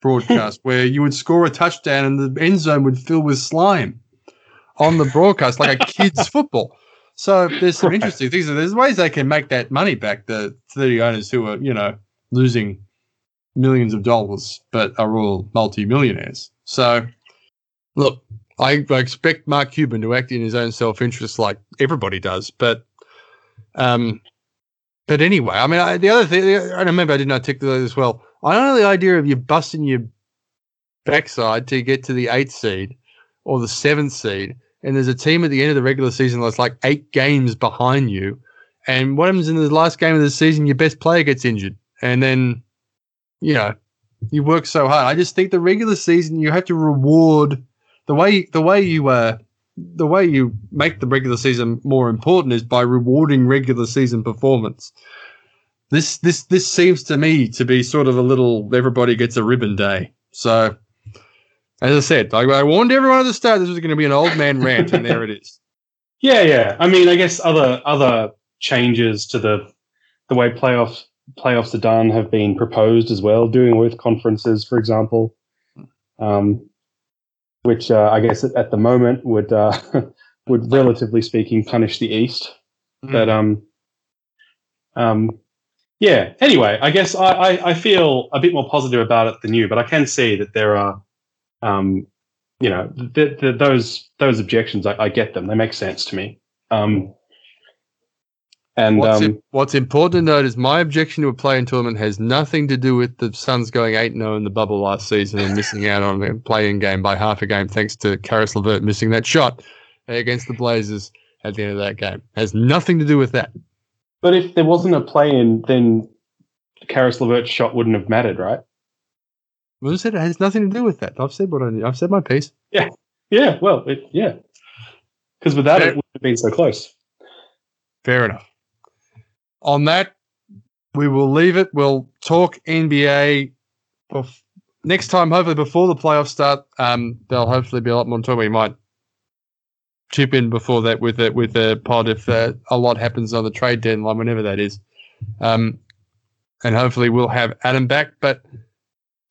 broadcast (laughs) where you would score a touchdown and the end zone would fill with slime on the broadcast, like a kid's (laughs) football. So there's some interesting things. There's ways they can make that money back. The 30 owners who are, you know, losing millions of dollars, but are all multi-millionaires. So, look, I, I expect Mark Cuban to act in his own self-interest, like everybody does. But, um, but anyway, I mean, I, the other thing, I remember I didn't articulate as well. I don't know the idea of you busting your backside to get to the eighth seed or the seventh seed, and there's a team at the end of the regular season that's like eight games behind you. And what happens in the last game of the season? Your best player gets injured, and then you know you work so hard. I just think the regular season you have to reward the way the way you uh the way you make the regular season more important is by rewarding regular season performance. This this this seems to me to be sort of a little everybody gets a ribbon day. So as I said, I, I warned everyone at the start this was going to be an old man rant, and there it is. (laughs) Yeah, yeah. I mean, I guess other other changes to the the way playoffs playoffs are done have been proposed as well. Doing with conferences, for example, um, which uh, I guess at, the moment would uh, (laughs) would relatively speaking punish the East. Mm. But um, um, yeah. Anyway, I guess I, I, I, feel a bit more positive about it than you, but I can see that there are, um, you know, the, the, those those objections. I, I, get them; they make sense to me. Um, And what's, um, what's important to note is my objection to a play-in tournament has nothing to do with the Suns going 8-0 in the bubble last season and missing out on a play-in game by half a game thanks to Caris LeVert missing that shot against the Blazers at the end of that game. Has nothing to do with that. But if there wasn't a play in, then Caris LeVert's shot wouldn't have mattered, right? Well, I said it has nothing to do with that. I've said what I I've said my piece. Yeah, Yeah. well, it, yeah. Because without Yeah. it, it wouldn't have been so close. Fair enough. On that, we will leave it. We'll talk NBA bef- next time, hopefully before the playoffs start. Um, there'll hopefully be a lot more to talk. We might chip in before that with a, with a pod if uh, a lot happens on the trade deadline, whenever that is. Um, and hopefully we'll have Adam back. But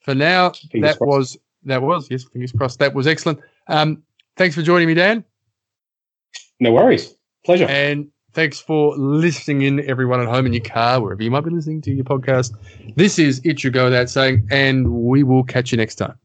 for now, Fingers that crossed. was that was yes, fingers crossed. That was excellent. Um, thanks for joining me, Dan. No worries. Pleasure. And thanks for listening in, everyone at home in your car, wherever you might be listening to your podcast. This is It Should Go Without Saying, and we will catch you next time.